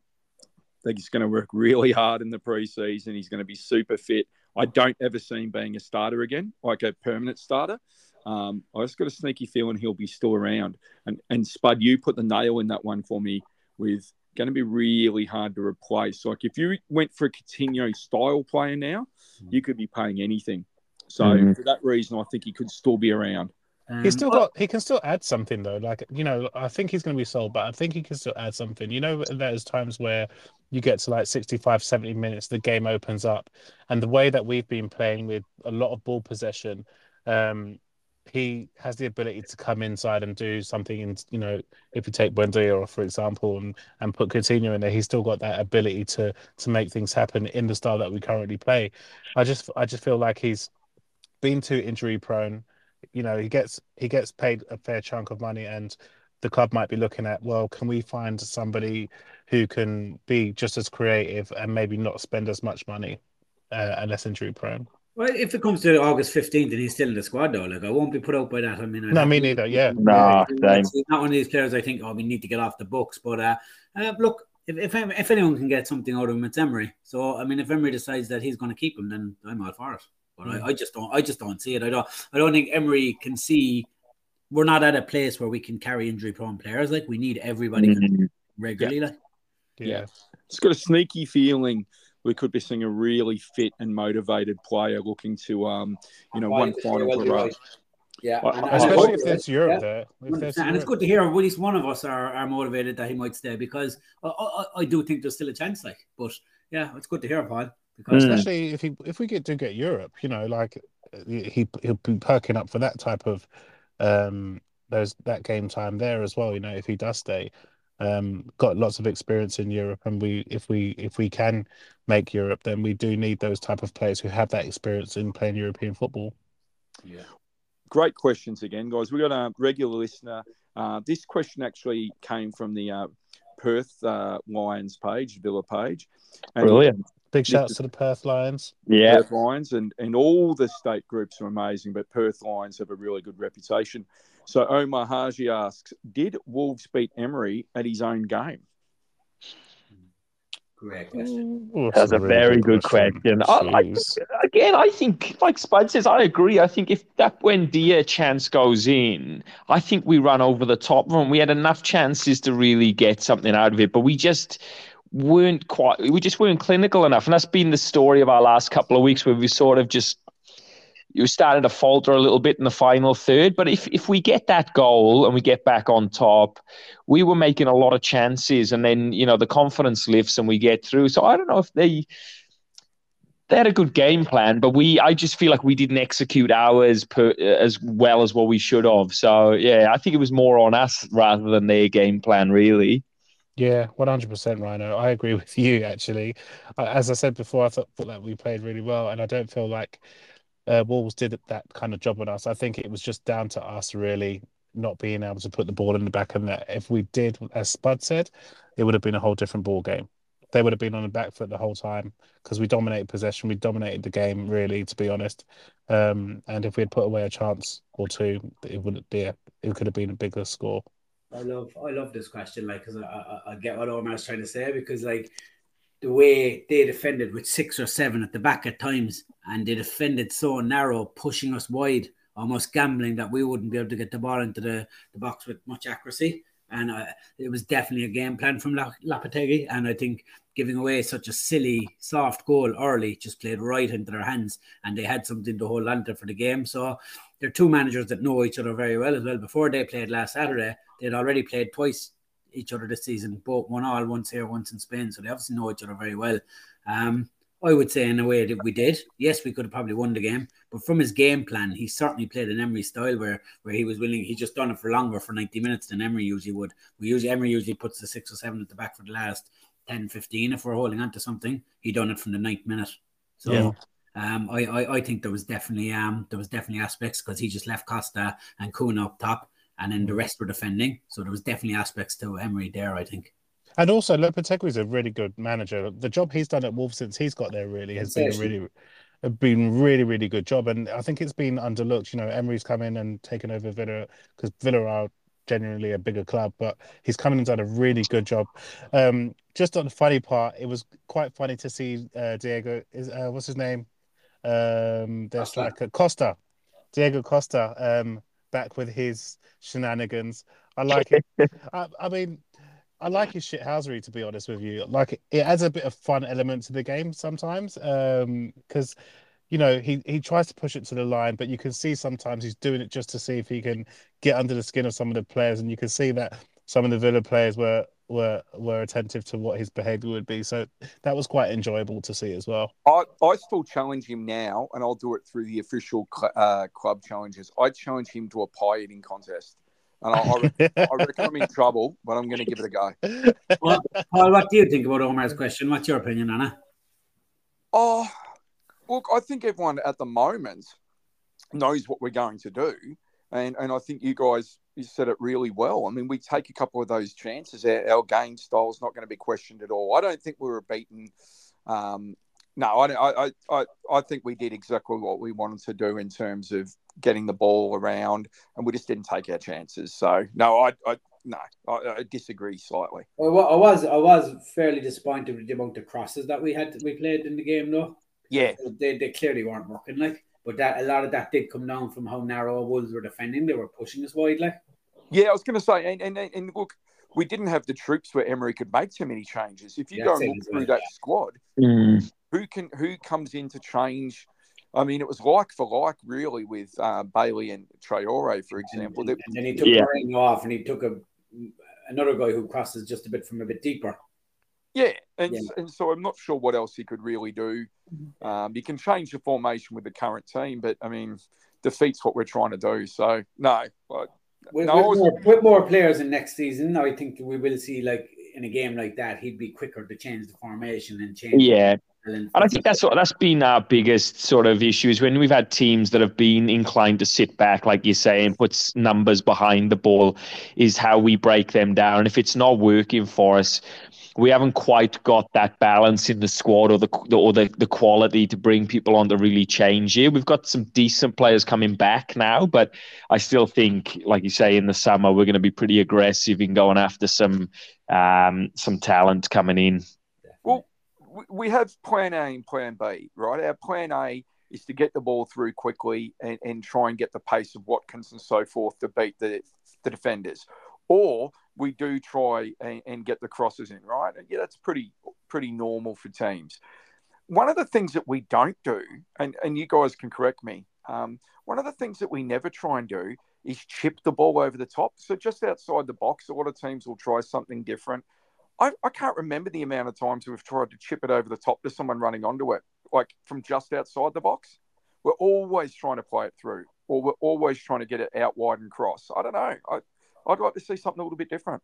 Think he's going to work really hard in the preseason. He's going to be super fit. I don't ever see him being a starter again, like a permanent starter. Um, I just got a sneaky feeling he'll be still around. And and Spud, you put the nail in that one for me with going to be really hard to replace. Like if you went for a Coutinho style player now, you could be paying anything. So Mhm. for that reason, I think he could still be around. Um, He's still got. He can still add something though. Like you know, I think he's going to be sold, but I think he can still add something. You know, there's times where you get to like 65, 70 minutes, the game opens up, and the way that we've been playing with a lot of ball possession, um, he has the ability to come inside and do something. And you know, if you take Buendia, for example, and and put Coutinho in there, he's still got that ability to to make things happen in the style that we currently play. I just I just feel like he's been too injury prone you know he gets he gets paid a fair chunk of money and the club might be looking at well can we find somebody who can be just as creative and maybe not spend as much money uh, and less injury prone well, if it comes to August 15th and he's still in the squad, though, like I won't be put out by that. I mean, no, me neither. Yeah, no, yeah, he's not one of these players I think, oh, we need to get off the books. But uh, uh, look, if, if if anyone can get something out of him, it's Emery. So I mean, if Emery decides that he's going to keep him, then I'm all for it. But mm. I, I, just don't. I just don't see it. I don't. I don't think Emery can see. We're not at a place where we can carry injury prone players. Like we need everybody mm-hmm. regularly. Yeah. Like. Yeah. yeah, it's got a sneaky feeling we could be seeing a really fit and motivated player looking to, um, you know, one final hurrah. Yeah, especially if that's Europe yeah. there. and Europe. it's good to hear at least one of us are, are motivated that he might stay because I, I, I do think there's still a chance. Like, but yeah, it's good to hear, Paul. Because mm. especially if he if we get do get Europe, you know, like he he'll be perking up for that type of um those that game time there as well. You know, if he does stay, um, got lots of experience in Europe, and we if we if we can make Europe, then we do need those type of players who have that experience in playing European football. Yeah, great questions again, guys. We got a regular listener. Uh, this question actually came from the uh, Perth uh, Lions page, Villa page. And Brilliant. Big shouts to the Perth Lions. Yeah. Perth Lions and, and all the state groups are amazing, but Perth Lions have a really good reputation. So Omar Haji asks, did Wolves beat Emery at his own game? Great question. Ooh, that's, that's, a, really very good, good question. question. I, again, I think, like Spud says, I agree. I think if that Buendia chance goes in, I think we run over the top of We had enough chances to really get something out of it, but we just weren't quite we just weren't clinical enough and that's been the story of our last couple of weeks where we sort of just you started to falter a little bit in the final third but if if we get that goal and we get back on top we were making a lot of chances and then you know the confidence lifts and we get through so i don't know if they they had a good game plan, but we I just feel like we didn't execute ours per, as well as what we should have. So yeah, I think it was more on us rather than their game plan, really. Yeah, one hundred percent, Rhino. I agree with you. Actually, as I said before, I thought, thought that we played really well, and I don't feel like uh, Wolves did that kind of job on us. I think it was just down to us really not being able to put the ball in the back, and that if we did, as Spud said, it would have been a whole different ball game. They would have been on the back foot the whole time because we dominated possession, we dominated the game. Really, to be honest, um, and if we had put away a chance or two, it would be a, it could have been a bigger score. I love I love this question, like, because I, I, I get what Omar's trying to say because like the way they defended with six or seven at the back at times, and they defended so narrow, pushing us wide, almost gambling that we wouldn't be able to get the ball into the, the box with much accuracy. And uh, it was definitely a game plan from Lopetegui. And I think giving away such a silly, soft goal early just played right into their hands, and they had something to hold on to for the game. So they're two managers that know each other very well as well. Before they played last Saturday, they'd already played twice each other this season, both one all, once here, once in Spain. So they obviously know each other very well. Um, I would say in a way that we did. Yes, we could have probably won the game, but from his game plan, he certainly played an Emery style where where he was willing. He just done it for longer for ninety minutes than Emery usually would. We usually Emery usually puts the six or seven at the back for the last 10, 15 if we're holding on to something. He done it from the ninth minute. So. Yeah. Um, I, I, I think there was definitely um there was definitely aspects because he just left Costa and Cunha up top, and then the rest were defending. So there was definitely aspects to Emery there, I think. And also, Lopetegui is a really good manager. The job he's done at Wolves since he's got there really has been a really, been really, really good job. And I think it's been underlooked. You know, Emery's come in and taken over Villa because Villa are genuinely a bigger club, but he's coming and done a really good job. Um, just on the funny part, it was quite funny to see uh, Diego. Is uh, what's his name? Um, there's like a Costa, Diego Costa. Um, back with his shenanigans. I like it. I, I, mean, I like his shithousery to be honest with you. Like it adds a bit of fun element to the game sometimes. Um, because you know, he he tries to push it to the line, but you can see sometimes he's doing it just to see if he can get under the skin of some of the players, and you can see that some of the Villa players were were were attentive to what his behaviour would be. So that was quite enjoyable to see as well. I, I still challenge him now, and I'll do it through the official cl- uh, club challenges. I challenge him to a pie eating contest. And I, I, I reckon I'm in trouble, but I'm going to give it a go. Well, Paul, what do you think about Omar's question? What's your opinion, Anna? Oh, look, I think everyone at the moment knows what we're going to do. And, and I think you guys you said it really well. I mean, we take a couple of those chances. Our, our game style is not going to be questioned at all. I don't think we were beaten. Um, no, I, I, I, I think we did exactly what we wanted to do in terms of getting the ball around, and we just didn't take our chances. So, no, I, I no, I, I disagree slightly. Well, I was, I was fairly disappointed with the amount of crosses that we had, we played in the game, though. Yeah, they, they clearly weren't working. Like, but that a lot of that did come down from how narrow Wolves were defending. They were pushing us wide, like. Yeah, I was going to say, and, and and look, we didn't have the troops where Emery could make too many changes. If you Yeah, go and look through right, that yeah. squad, Mm. who can who comes in to change? I mean, it was like for like, really, with uh, Bailey and Traore, for example. And, That- and then he took Yeah. Moreno off, and he took a another guy who crosses just a bit from a bit deeper. Yeah, and Yeah. and so I'm not sure what else he could really do. Um, you can change the formation with the current team, but I mean, defeats what we're trying to do. So no, I- With, No, with I was- more, with more players in next season, I think we will see like in a game like that, he'd be quicker to change the formation and change. Yeah, And, And I think that's what that's been our biggest sort of issue is when we've had teams that have been inclined to sit back, like you say, and put numbers behind the ball, is how we break them down. And if it's not working for us, we haven't quite got that balance in the squad or the or the, the quality to bring people on to really change it. We've got some decent players coming back now, but I still think, like you say, in the summer we're going to be pretty aggressive in going after some um, some talent coming in. Well, we- we have plan A and plan B, right? Our plan A is to get the ball through quickly and, and try and get the pace of Watkins and so forth to beat the, the defenders. Or we do try and, and get the crosses in, right? And yeah, that's pretty pretty normal for teams. One of the things that we don't do, and, and you guys can correct me, um, one of the things that we never try and do is chip the ball over the top. So just outside the box, a lot of teams will try something different. I, I can't remember the amount of times we've tried to chip it over the top to someone running onto it, like from just outside the box. We're always trying to play it through, or we're always trying to get it out wide and cross. I don't know. I, I'd like to see something a little bit different.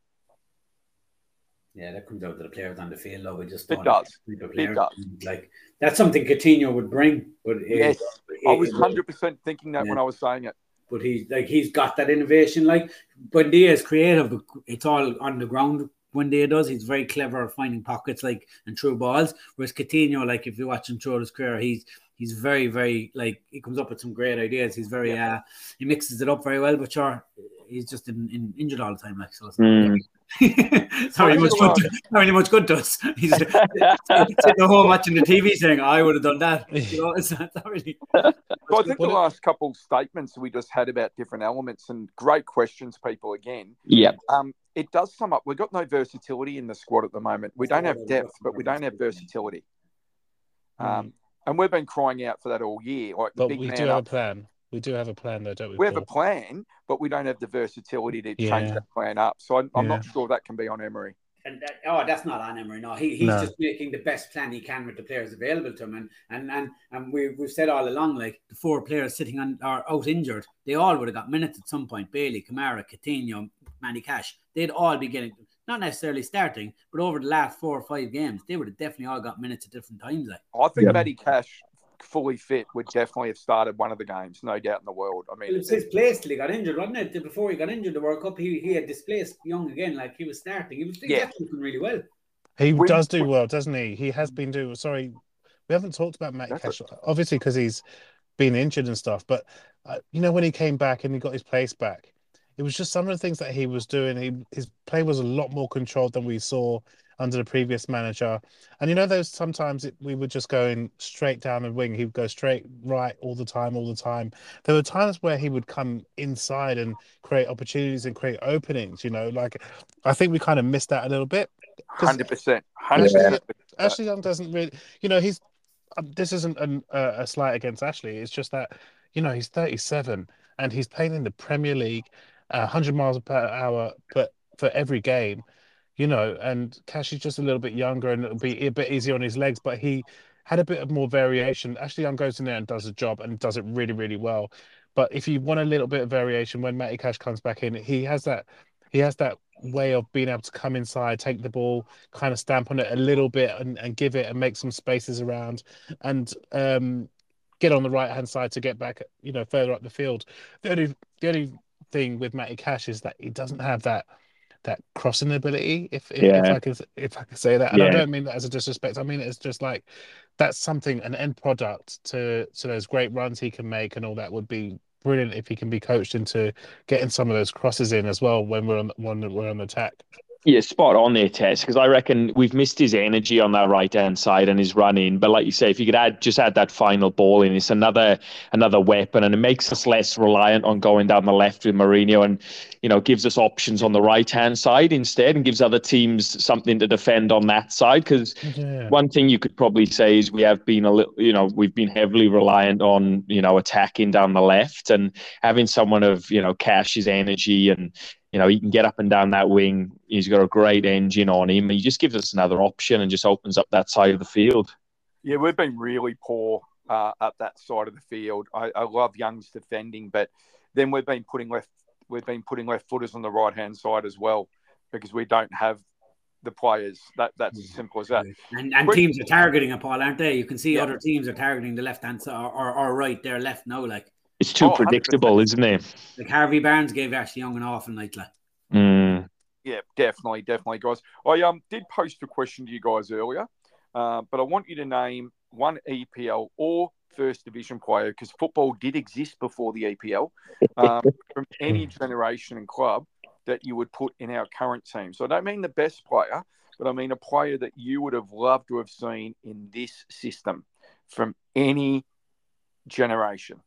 Yeah, that comes out to the players on the field. Though we just It don't does. It does. Like that's something Coutinho would bring, but it- Yes, it- I was hundred percent thinking that when I was saying it. but he's like he's got that innovation. Like Buendia is creative. It's all on the ground. Buendia does. He's very clever at finding pockets, like and through balls. Whereas Coutinho, like if you watch him throughout his career, he's he's very very like he comes up with some great ideas. He's very uh he mixes it up very well. But sure, he's just in, in, injured all the time. Like so. It's not Mm. it's not really much good. To, not really much good to us. He's sitting at home watching the TV saying, "I would have done that." You know, it's not, not really. So I think the What- last couple statements we just had about different elements and great questions, people. Again, Yeah. um, it does sum up. We've got no versatility in the squad at the moment. We don't have depth, but we don't have versatility. Um, and we've been crying out for that all year. Like But big we do have a plan. We do have a plan, though, don't we? We have a plan, but we don't have the versatility to change Yeah. that plan up. So I'm, I'm not sure that can be on Emery. And that, oh, that's not on Emery. No, he, he's No. just making the best plan he can with the players available to him. And and and, and we, we've said all along, like the four players sitting on are out injured, they all would have got minutes at some point. Bailey, Kamara, Coutinho, Matty Cash, they'd all be getting not necessarily starting, but over the last four or five games, they would have definitely all got minutes at different times. Like I think Yeah. Matty Cash, fully fit, would definitely have started one of the games, no doubt in the world. I it mean, was his place till he got injured, wasn't it? Before he got injured, the World Cup, he, he had displaced Young again, like he was starting. He was he Yeah. was looking really well. He We- does do we- well, doesn't he? He has been doing. Sorry, we haven't talked about Matt That's Cash, obviously because he's been injured and stuff. But uh, you know, when he came back and he got his place back, it was just some of the things that he was doing. He his play was a lot more controlled than we saw under the previous manager. And you know, those sometimes it, we were just going straight down the wing. He would go straight right all the time, all the time. There were times where he would come inside and create opportunities and create openings. You know, like I think we kind of missed that a little bit. hundred percent, hundred percent. Ashley Young doesn't really, you know, he's. um, this isn't an, uh, a slight against Ashley. It's just that you know he's 37 and he's playing in the Premier League, uh, 100 miles per hour, but for every game, you know. And Cash is just a little bit younger and it'll be a bit easier on his legs, but he had a bit of more variation. Ashley Young goes in there and does a job and does it really, really well. But if you want a little bit of variation when Matty Cash comes back in, he has that he has that way of being able to come inside, take the ball, kind of stamp on it a little bit and, and give it and make some spaces around and um, get on the right hand side to get back, you know, further up the field. The only the only thing with Matty Cash is that he doesn't have that that crossing ability, if if, Yeah. if I can if I can say that. And I don't mean that as a disrespect. I mean it's just like that's something an end product to to those great runs he can make and all that would be brilliant if he can be coached into getting some of those crosses in as well when we're on when we're on attack. Yeah, spot on there, Tess, because I reckon we've missed his energy on that right hand side and his running. But like you say, if you could add just add that final ball in, it's another another weapon, and it makes us less reliant on going down the left with Moreno, and you know gives us options on the right hand side instead, and gives other teams something to defend on that side. Because Yeah. one thing you could probably say is we have been a little, you know, we've been heavily reliant on you know attacking down the left, and having someone of you know Cash's energy and you know, he can get up and down that wing. He's got a great engine on him. He just gives us another option and just opens up that side of the field. Yeah, we've been really poor uh, at that side of the field. I, I love Young's defending, but then we've been putting left we've been putting left footers on the right hand side as well because we don't have the players. That that's as simple as that. And, and teams are targeting it, Paul, aren't they? You can see Yeah. other teams are targeting the left hand side or, or, or right, their left now. Like It's too Oh, predictable, isn't it? like Harvey Barnes gave Ashley Young an awful night. Like Mm. Yeah, definitely, definitely, guys. I um did post a question to you guys earlier, uh, but I want you to name one EPL or First Division player because football did exist before the EPL um, from any generation and club that you would put in our current team. So I don't mean the best player, but I mean a player that you would have loved to have seen in this system from any generation.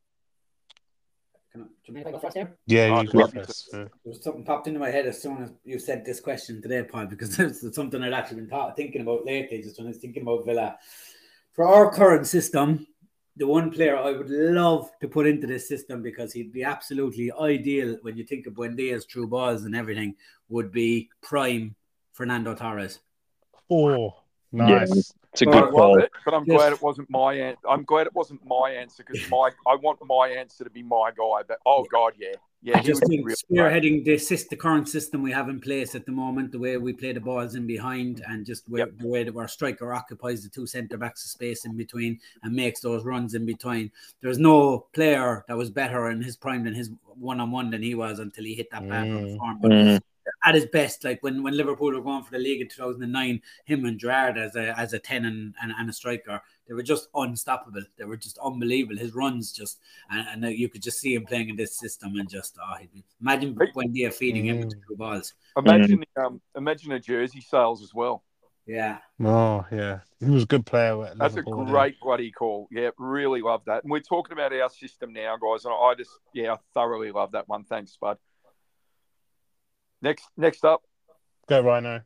Can I, do you mind if I go first there? Yeah, you go first. Yeah. There was something popped into my head as soon as you said this question today, Paul, because it's something I'd actually been thought, thinking about lately, just when I was thinking about Villa. For our current system, the one player I would love to put into this system because he'd be absolutely ideal when you think of Buendia's true balls and everything would be prime Fernando Torres. Oh, nice. It's a good love call. it, but I'm Yes. glad it wasn't my an- I'm glad it wasn't my answer because my I want my answer to be my guy. But oh god, yeah, yeah, I he just would be think really spearheading the, sys- the current system we have in place at the moment, the way we play the balls in behind, and just where, Yep. the way that our striker occupies the two centre backs of space in between and makes those runs in between. There's no player that was better in his prime than his one on one than he was until he hit that bad run of Mm. form. But Mm. At his best, like when, when Liverpool were going for the league in 2009, him and Gerrard as a as a 10 and, and, and a striker, they were just unstoppable. They were just unbelievable. His runs just, and, and you could just see him playing in this system and just, oh, imagine Right. when they're feeding him Mm. with two balls. Imagine um imagine a jersey sales as well. Yeah. Oh, yeah. He was a good player. At That's a great yeah. great bloody call. Yeah, really love that. And we're talking about our system now, guys. And I just yeah, I thoroughly love that one. Thanks, Spud. Next next up, Go, Rhino.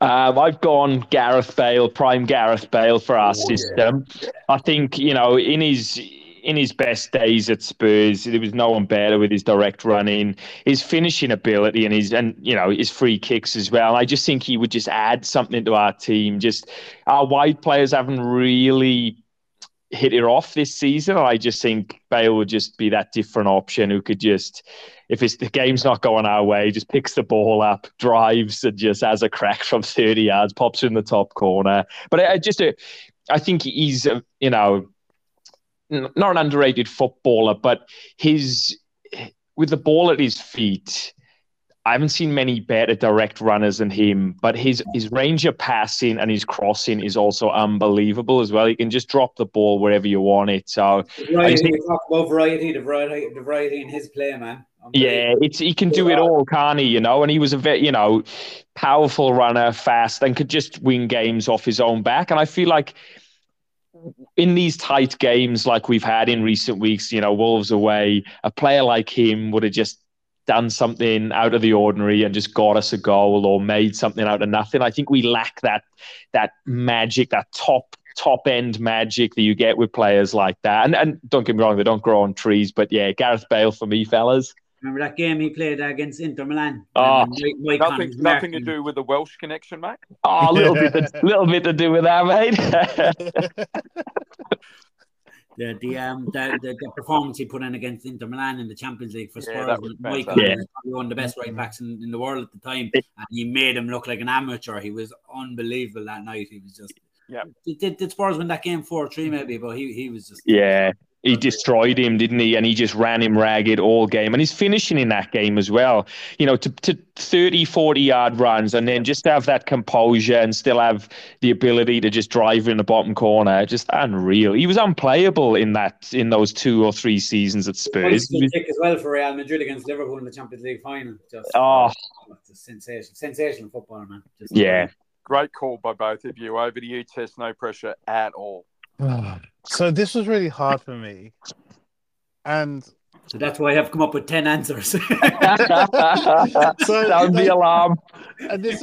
Um, I've gone Gareth Bale, prime Gareth Bale for our Oh, yeah. system. I think you know in his in his best days at Spurs, there was no one better with his direct running, his finishing ability, and his and you know his free kicks as well. I just think he would just add something to our team. Just our wide players haven't really hit it off this season. I just think Bale would just be that different option who could just, if it's the game's not going our way, just picks the ball up, drives, and just has a crack from 30 yards, pops in the top corner. But I, I just, uh, I think he's, you know, not an underrated footballer, but his with the ball at his feet. I haven't seen many better direct runners than him, but his his range of passing and his crossing is also unbelievable as well. He can just drop the ball wherever you want it. So Variety, think- talk about variety, the variety, the variety in his play, man. yeah, it's he can do it all, can't he? You know, and he was a very you know powerful runner, fast, and could just win games off his own back. And I feel like in these tight games like we've had in recent weeks, you know, Wolves away, a player like him would have just done something out of the ordinary and just got us a goal or made something out of nothing. I think we lack that that magic, that top top end magic that you get with players like that. And and don't get me wrong, they don't grow on trees, but yeah, Gareth Bale for me, fellas. Remember that game he played against Inter Milan? Oh, Mike- Mike Nothing, nothing to do with the Welsh connection, mate. Oh, a little bit, a little bit to do with that, mate. The the um the, the, the performance he put in against Inter Milan in the Champions League for Yeah, Spurs. that was Mike fantastic. Conor was probably one of the best right backs in, in the world at the time, and he made him look like an amateur. He was unbelievable that night. He was just Yeah. Did, did, did Spurs win that game four three maybe? But he he was just yeah, he destroyed him, didn't he? And he just ran him ragged all game. And he's finishing in that game as well. You know, to, to 30, 40 yard runs and then just have that composure and still have the ability to just drive in the bottom corner. Just unreal. He was unplayable in that in those two or three seasons at Spurs. Bicycle kick as well for Real Madrid against Liverpool in the Champions League final. Just Oh. just sensational, sensational football, man. Just, Yeah. Great call by both of you. Over to you, Tess. No pressure at all. so this was really hard for me, and So that's why I have come up with ten answers. So- Sound the alarm. and this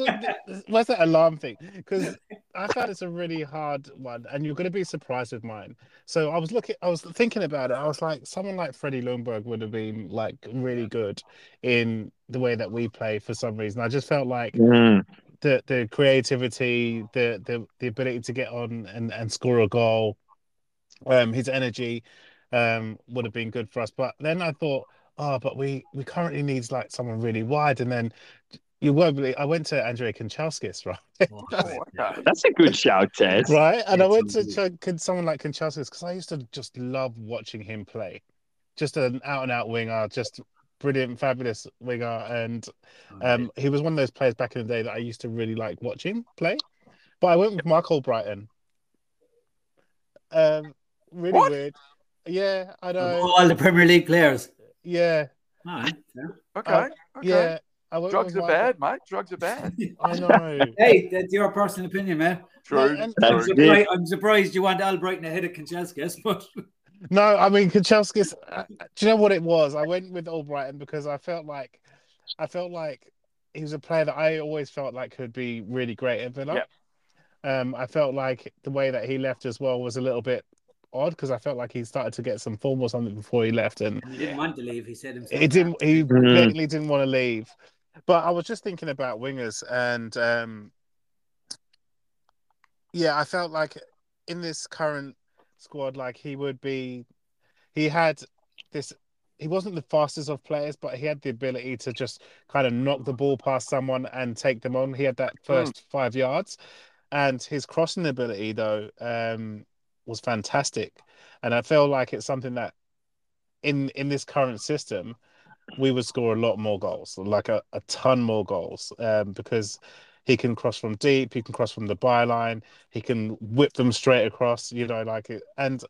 what's that alarm thing? Because I found it's a really hard one, and you're going to be surprised with mine. So I was looking, I was thinking about it. I was like, someone like Freddie Ljungberg would have been like really good in the way that we play for some reason. I just felt like Mm. The the creativity, the the the ability to get on and and score a goal, um, his energy, um, would have been good for us. But then I thought, oh, but we we currently needs like someone really wide, and then you won't believe I went to Andrei Kanchelskis, right? Oh. That's a good shout, Tess. right, and I went to could someone like Kanchelskis because I used to just love watching him play, just an out and out winger, just brilliant, fabulous winger, and um, he was one of those players back in the day that I used to really like watching play. But I went with Marc Albrighton. Um, really What? weird. Yeah, I know. all the Premier League players. Yeah, All right. Okay. Uh, okay. yeah. I Drugs are Mark- bad, mate. Drugs are bad. I know. Hey, that's your personal opinion, man. True. and- I'm That's true. it. surprised, I'm surprised you want Albrighton ahead of Kanchelskis, but No, I mean Kanchelskis. uh, Do you know what it was? I went with Albrighton because I felt like, I felt like he was a player that I always felt like could be really great at Villa. Um, I felt like the way that he left as well was a little bit odd because I felt like he started to get some form or something before he left, and he didn't want to leave. He said himself. he didn't. He Mm. blatantly didn't want to leave. But I was just thinking about wingers, and um, yeah, I felt like in this current squad, like he would be. He had this. He wasn't the fastest of players, but he had the ability to just kind of knock the ball past someone and take them on. He had that first five yards, and his crossing ability though um, was fantastic. And I feel like it's something that in in this current system we would score a lot more goals, like a, a ton more goals, um, because he can cross from deep, he can cross from the byline, he can whip them straight across, you know, like it. And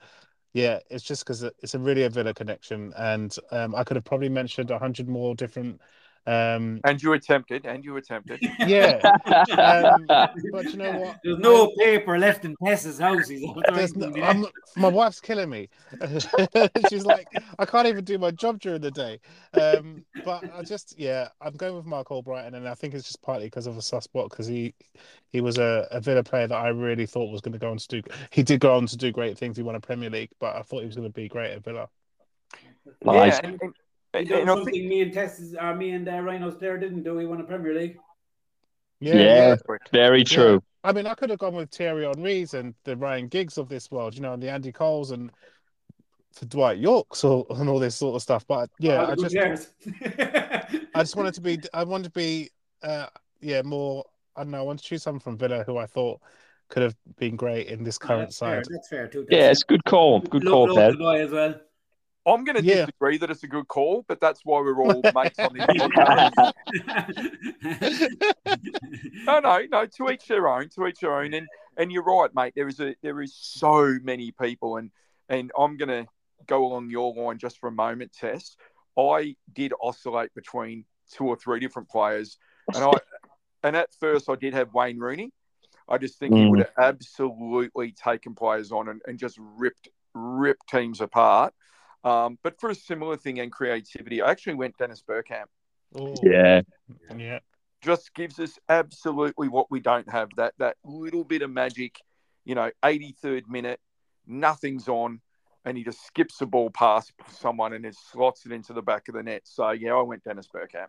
yeah, it's just because it's a really a Villa connection, and um, I could have probably mentioned a hundred more different. Um, And you attempted, and you attempted. yeah, um, but you know what? There's no paper left in Tess's house. He's out there There's no, I'm, my wife's killing me. She's like, I can't even do my job during the day. Um, but I just, yeah, I'm going with Marc Albrighton, and I think it's just partly because of a soft spot because he he was a, a Villa player that I really thought was going to go on to do. He did go on to do great things. He won a Premier League, but I thought he was going to be great at Villa. Nice. Yeah, and, and, He and, done and something think me and Tess, or me and uh, Rhino's player didn't do. We won a Premier League. Yeah, Yeah. Very Yeah. true. I mean, I could have gone with Thierry Henry's and the Ryan Giggs of this world, you know, and the Andy Coles and for Dwight Yorkes or, and all this sort of stuff. But yeah, All the I just. I just wanted to be I wanted to be uh yeah more I don't know I want to choose someone from Villa who I thought could have been great in this Oh, current that's fair. side. That's fair too. Yeah, it's good call. Good Lo- call, local Ted. as well. I'm going to Yeah. disagree that it's a good call, but that's why we're all mates on this podcast. No, no, no. To each their own. To each their own. And and you're right, mate. There is a there is so many people, and and I'm gonna go along your line just for a moment, Tess. I did oscillate between two or three different players, and I and at first I did have Wayne Rooney. I just think he Mm. would have absolutely taken players on and, and just ripped ripped teams apart. Um, but for a similar thing and creativity, I actually went Dennis Bergkamp Oh, Yeah. yeah. just gives us absolutely what we don't have that that little bit of magic you know, 83rd minute, nothing's on, and he just skips the ball past someone and it slots it into the back of the net. So yeah, I went Dennis Bergkamp.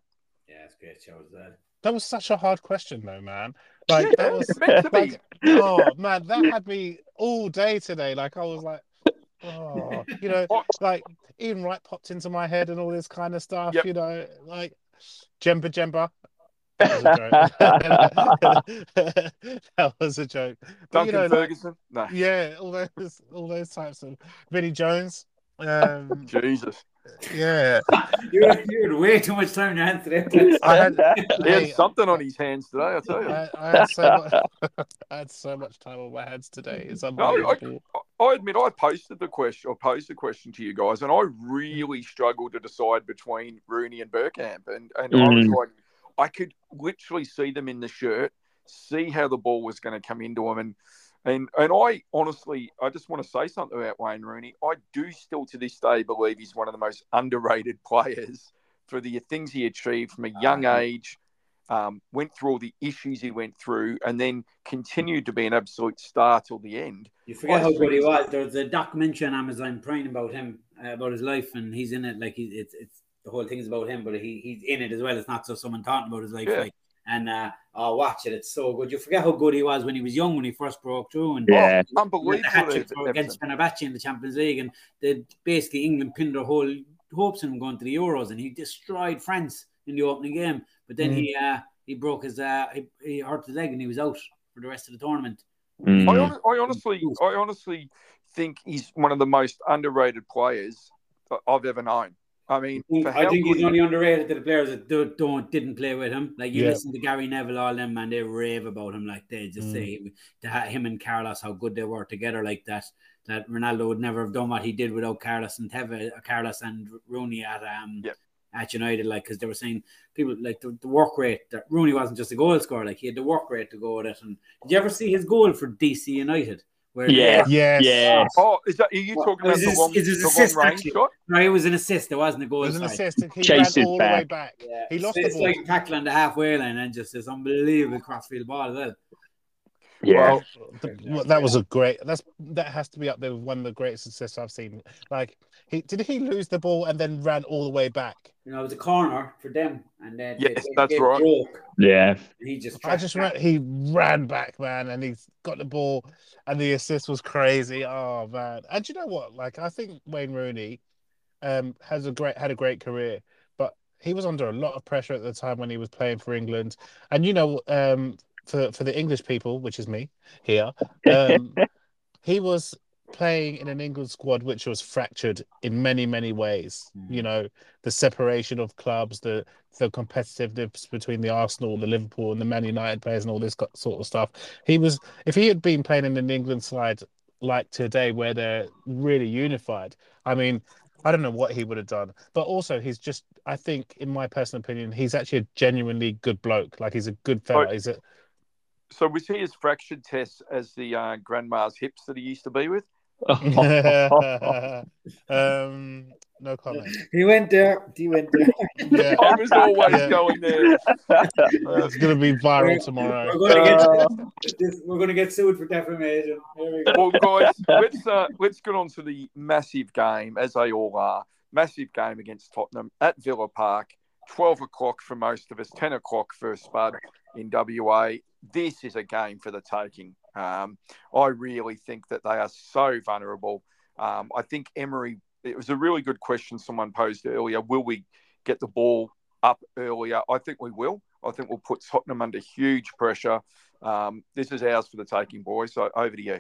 Yeah, it's great shows that. That was such a hard question, though, man. Like Yeah, that was meant to be. like, oh man, that had me all day today. Like I was like, oh, you know, like Ian Wright popped into my head and all this kind of stuff. Yep. You know, like Djemba Djemba. That was a joke. that was a joke. Duncan you know, like, Ferguson? No. yeah, all those, all those types of Vinnie Jones. Um, Jesus. yeah, You had, you had way too much time in your hands today. I had, He had hey, something on his hands today, I tell you. I, I had so much, I had so much time on my hands today. It's I- unbelievable. I admit I posted the question or posed the question to you guys, and I really struggled to decide between Rooney and Bergkamp. And and I was Mm. like, I could literally see them in the shirt, see how the ball was going to come into them, and and and I honestly, I just want to say something about Wayne Rooney. I do still to this day believe he's one of the most underrated players for the things he achieved from a young age. Um, went through all the issues he went through, and then continued to be an absolute star till the end. You forget how good he was. There's a documentary on Amazon Prime about him, uh, about his life, and he's in it. Like he, it's it's the whole thing is about him, but he he's in it as well. It's not just someone talking about his life. Yeah. Like and uh, oh, watch it. It's so good. You forget how good he was when he was young, when he first broke through, and Yeah. Oh, unbelievable. hat trick Everton. against Fenerbahce in the Champions League, and they basically England pinned their whole hopes on him going to the Euros, and he destroyed France in the opening game. But then Mm. he uh, he broke his uh, he, he hurt his leg, and he was out for the rest of the tournament. Mm. I, hon- I honestly, I honestly think he's one of the most underrated players I've ever known. I mean, I think he's only underrated to the players that do, don't didn't play with him. Like you Yeah. listen to Gary Neville, all them man, they rave about him. Like they just Mm. say to ha- him and Carlos how good they were together. Like that, that Ronaldo would never have done what he did without Carlos and Teve, Carlos and Rooney at um Yep. at United. Like because they were saying people like the, the work rate that Rooney wasn't just a goal scorer. Like he had the work rate to go with it. And did you ever see his goal for DC United? Where they- Yeah. Yes. Yeah. Oh, is that are you talking it about the his- long, it was the assist, long range shot? No, it was an assist. It wasn't a goal. It was an side. assist. He Chased ran it all the way back. back. Yeah. He lost it's the ball. like tackling the halfway line and just this unbelievable crossfield ball as well. Yeah. Well, the, well, that was a great. That's that has to be up there with one of the greatest assists I've seen. Like, he did he lose the ball and then ran all the way back? You know, it was a corner for them, and then Yes, that's right. Broke, Yeah. he just. I just ran. He ran back, man, and he's got the ball, and the assist was crazy. Oh man! And you know what? Like, I think Wayne Rooney, um, has a great had a great career, but he was under a lot of pressure at the time when he was playing for England. And you know, um, for for the English people, which is me here, um, he was playing in an England squad which was fractured in many many ways. Mm. You know, the separation of clubs, the the competitiveness between the Arsenal, the Liverpool, and the Man United players, and all this sort of stuff. He was, if he had been playing in an England side like today, where they're really unified. I mean, I don't know what he would have done, but also he's just. I think, in my personal opinion, he's actually a genuinely good bloke. Like he's a good fella. He's a So was he as fractured Tess as the uh, grandma's hips that he used to be with? um, no comment. He went there. He went there. Yeah, I was always Yeah. going there. it's gonna be viral tomorrow. We're going to Uh, get this, we're going to get sued for defamation. Here we go. Well, guys, let's uh, let's get on to the massive game, as they all are. Massive game against Tottenham at Villa Park. Twelve o'clock for most of us. Ten o'clock for Spud in WA. This is a game for the taking. Um, I really think that they are so vulnerable. Um, I think Emery. It was a really good question someone posed earlier. Will we get the ball up earlier? I think we will. I think we'll put Tottenham under huge pressure. Um, this is ours for the taking, boys. So over to you.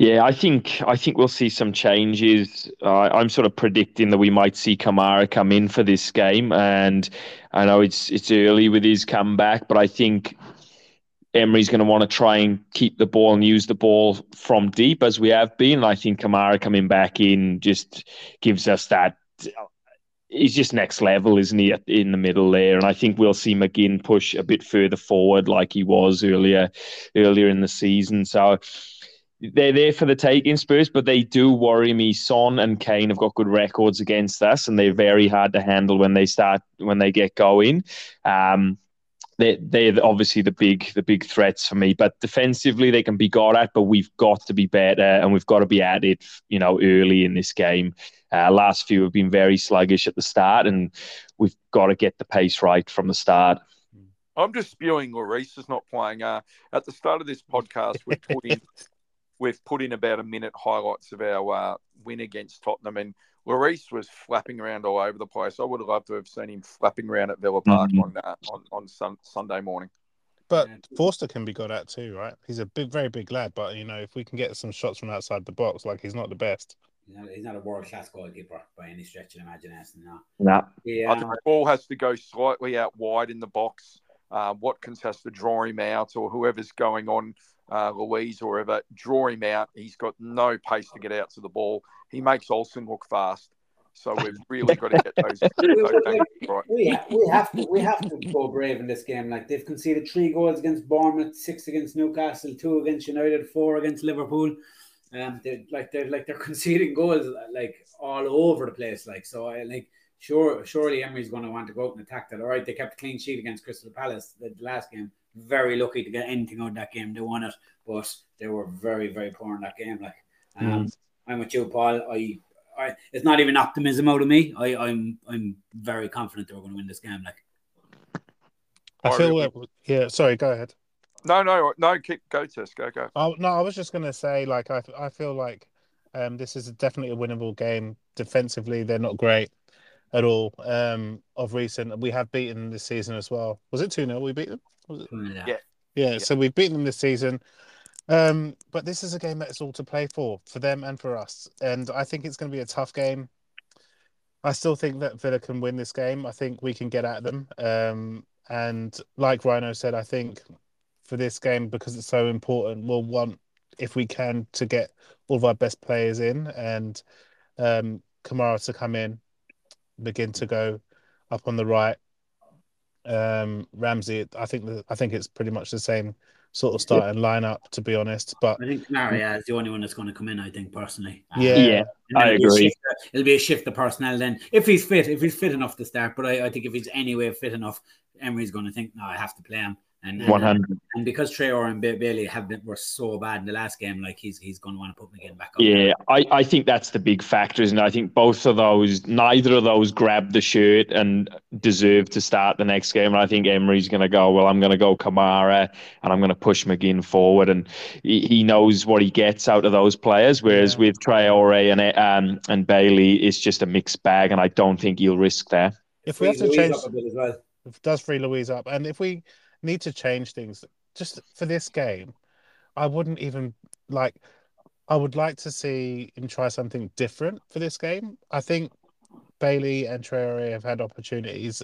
Yeah, I think I think we'll see some changes. Uh, I'm sort of predicting that we might see Kamara come in for this game, and I know it's it's early with his comeback, but I think Emery's going to want to try and keep the ball and use the ball from deep as we have been. And I think Kamara coming back in just gives us that. He's just next level, isn't he, in the middle there? And I think we'll see McGinn push a bit further forward, like he was earlier, earlier in the season. So they're there for the taking Spurs, but they do worry me. Son and Kane have got good records against us, and they're very hard to handle when they start when they get going. Um, they're, they're obviously the big the big threats for me. But defensively, they can be got at, but we've got to be better and we've got to be at it, you know, early in this game. Uh, last few have been very sluggish at the start, and we've got to get the pace right from the start. I'm just spewing Lloris is not playing. Uh, at the start of this podcast, we're in we've put in about a minute highlights of our uh, win against Tottenham, and Lloris was flapping around all over the place. I would have loved to have seen him flapping around at Villa Park Mhm. on, uh, on on sun, Sunday morning. But Forster can be got at too, right? He's a big, very big lad, but you know, if we can get some shots from outside the box, like he's not the best. He's not, he's not a world class goalkeeper by any stretch of the imagination. No. Nah. I Yeah. think the ball has to go slightly out wide in the box. Uh, Watkins has to draw him out, or whoever's going on, uh, Luiz or whoever, draw him out. He's got no pace to get out to the ball. He makes Olsen look fast. So we've really got to get those, those right. We, we have to we have to go brave in this game. Like they've conceded three goals against Bournemouth, six against Newcastle, two against United, four against Liverpool. Um, they're like they're like they're conceding goals like all over the place. Like so, I like sure surely Emery's going to want to go out and attack that. All right, they kept a clean sheet against Crystal Palace the last game. Very lucky to get anything out of that game. They won it, but they were very very poor in that game. Like um, I'm with you, Paul. I. I, it's not even optimism out of me. I, I'm I'm very confident that we're going to win this game. Like I I feel like, yeah. Sorry, go ahead. No, no, no. Keep go, Tess. Go, go. Oh no, I was just gonna say, like, I I feel like um, this is definitely a winnable game. Defensively, they're not great at all. Um, of recent, we have beaten this season as well. Was it two 0 We beat them. Was it? yeah. Yeah. Yeah, so we've beaten them this season. Um, but this is a game that is all to play for, for them and for us. And I think it's going to be a tough game. I still think that Villa can win this game. I think we can get at them. Um, and like Rhino said, I think for this game, because it's so important, we'll want, if we can, to get all of our best players in and um, Kamara to come in, begin to go up on the right. Um, Ramsey, I think the, I think it's pretty much the same sort of starting lineup, to be honest. But I think Maria is the only one that's going to come in. I think personally. Um, Yeah. Yeah, I it'll be a agree. shift- it'll be a shift of personnel then, if he's fit, if he's fit enough to start. But I, I think if he's anywhere fit enough, Emery's going to think, no, I have to play him. And, and, One hundred. and because Traore and Bailey have been were so bad in the last game, like he's he's going to want to put McGinn back up. Yeah, I, I think that's the big factors, isn't? I think both of those, neither of those grabbed the shirt and deserve to start the next game. And I think Emery's going to go, well, I'm going to go Kamara and I'm going to push McGinn forward. And he, he knows what he gets out of those players. Whereas Yeah. with Traore and um, and Bailey, it's just a mixed bag. And I don't think he'll risk that. if we have to Luiz change, up a bit as well. it does free Luiz up, and if we need to change things just for this game, I wouldn't even like. I would like to see him try something different for this game. I think Bailey and Traore have had opportunities.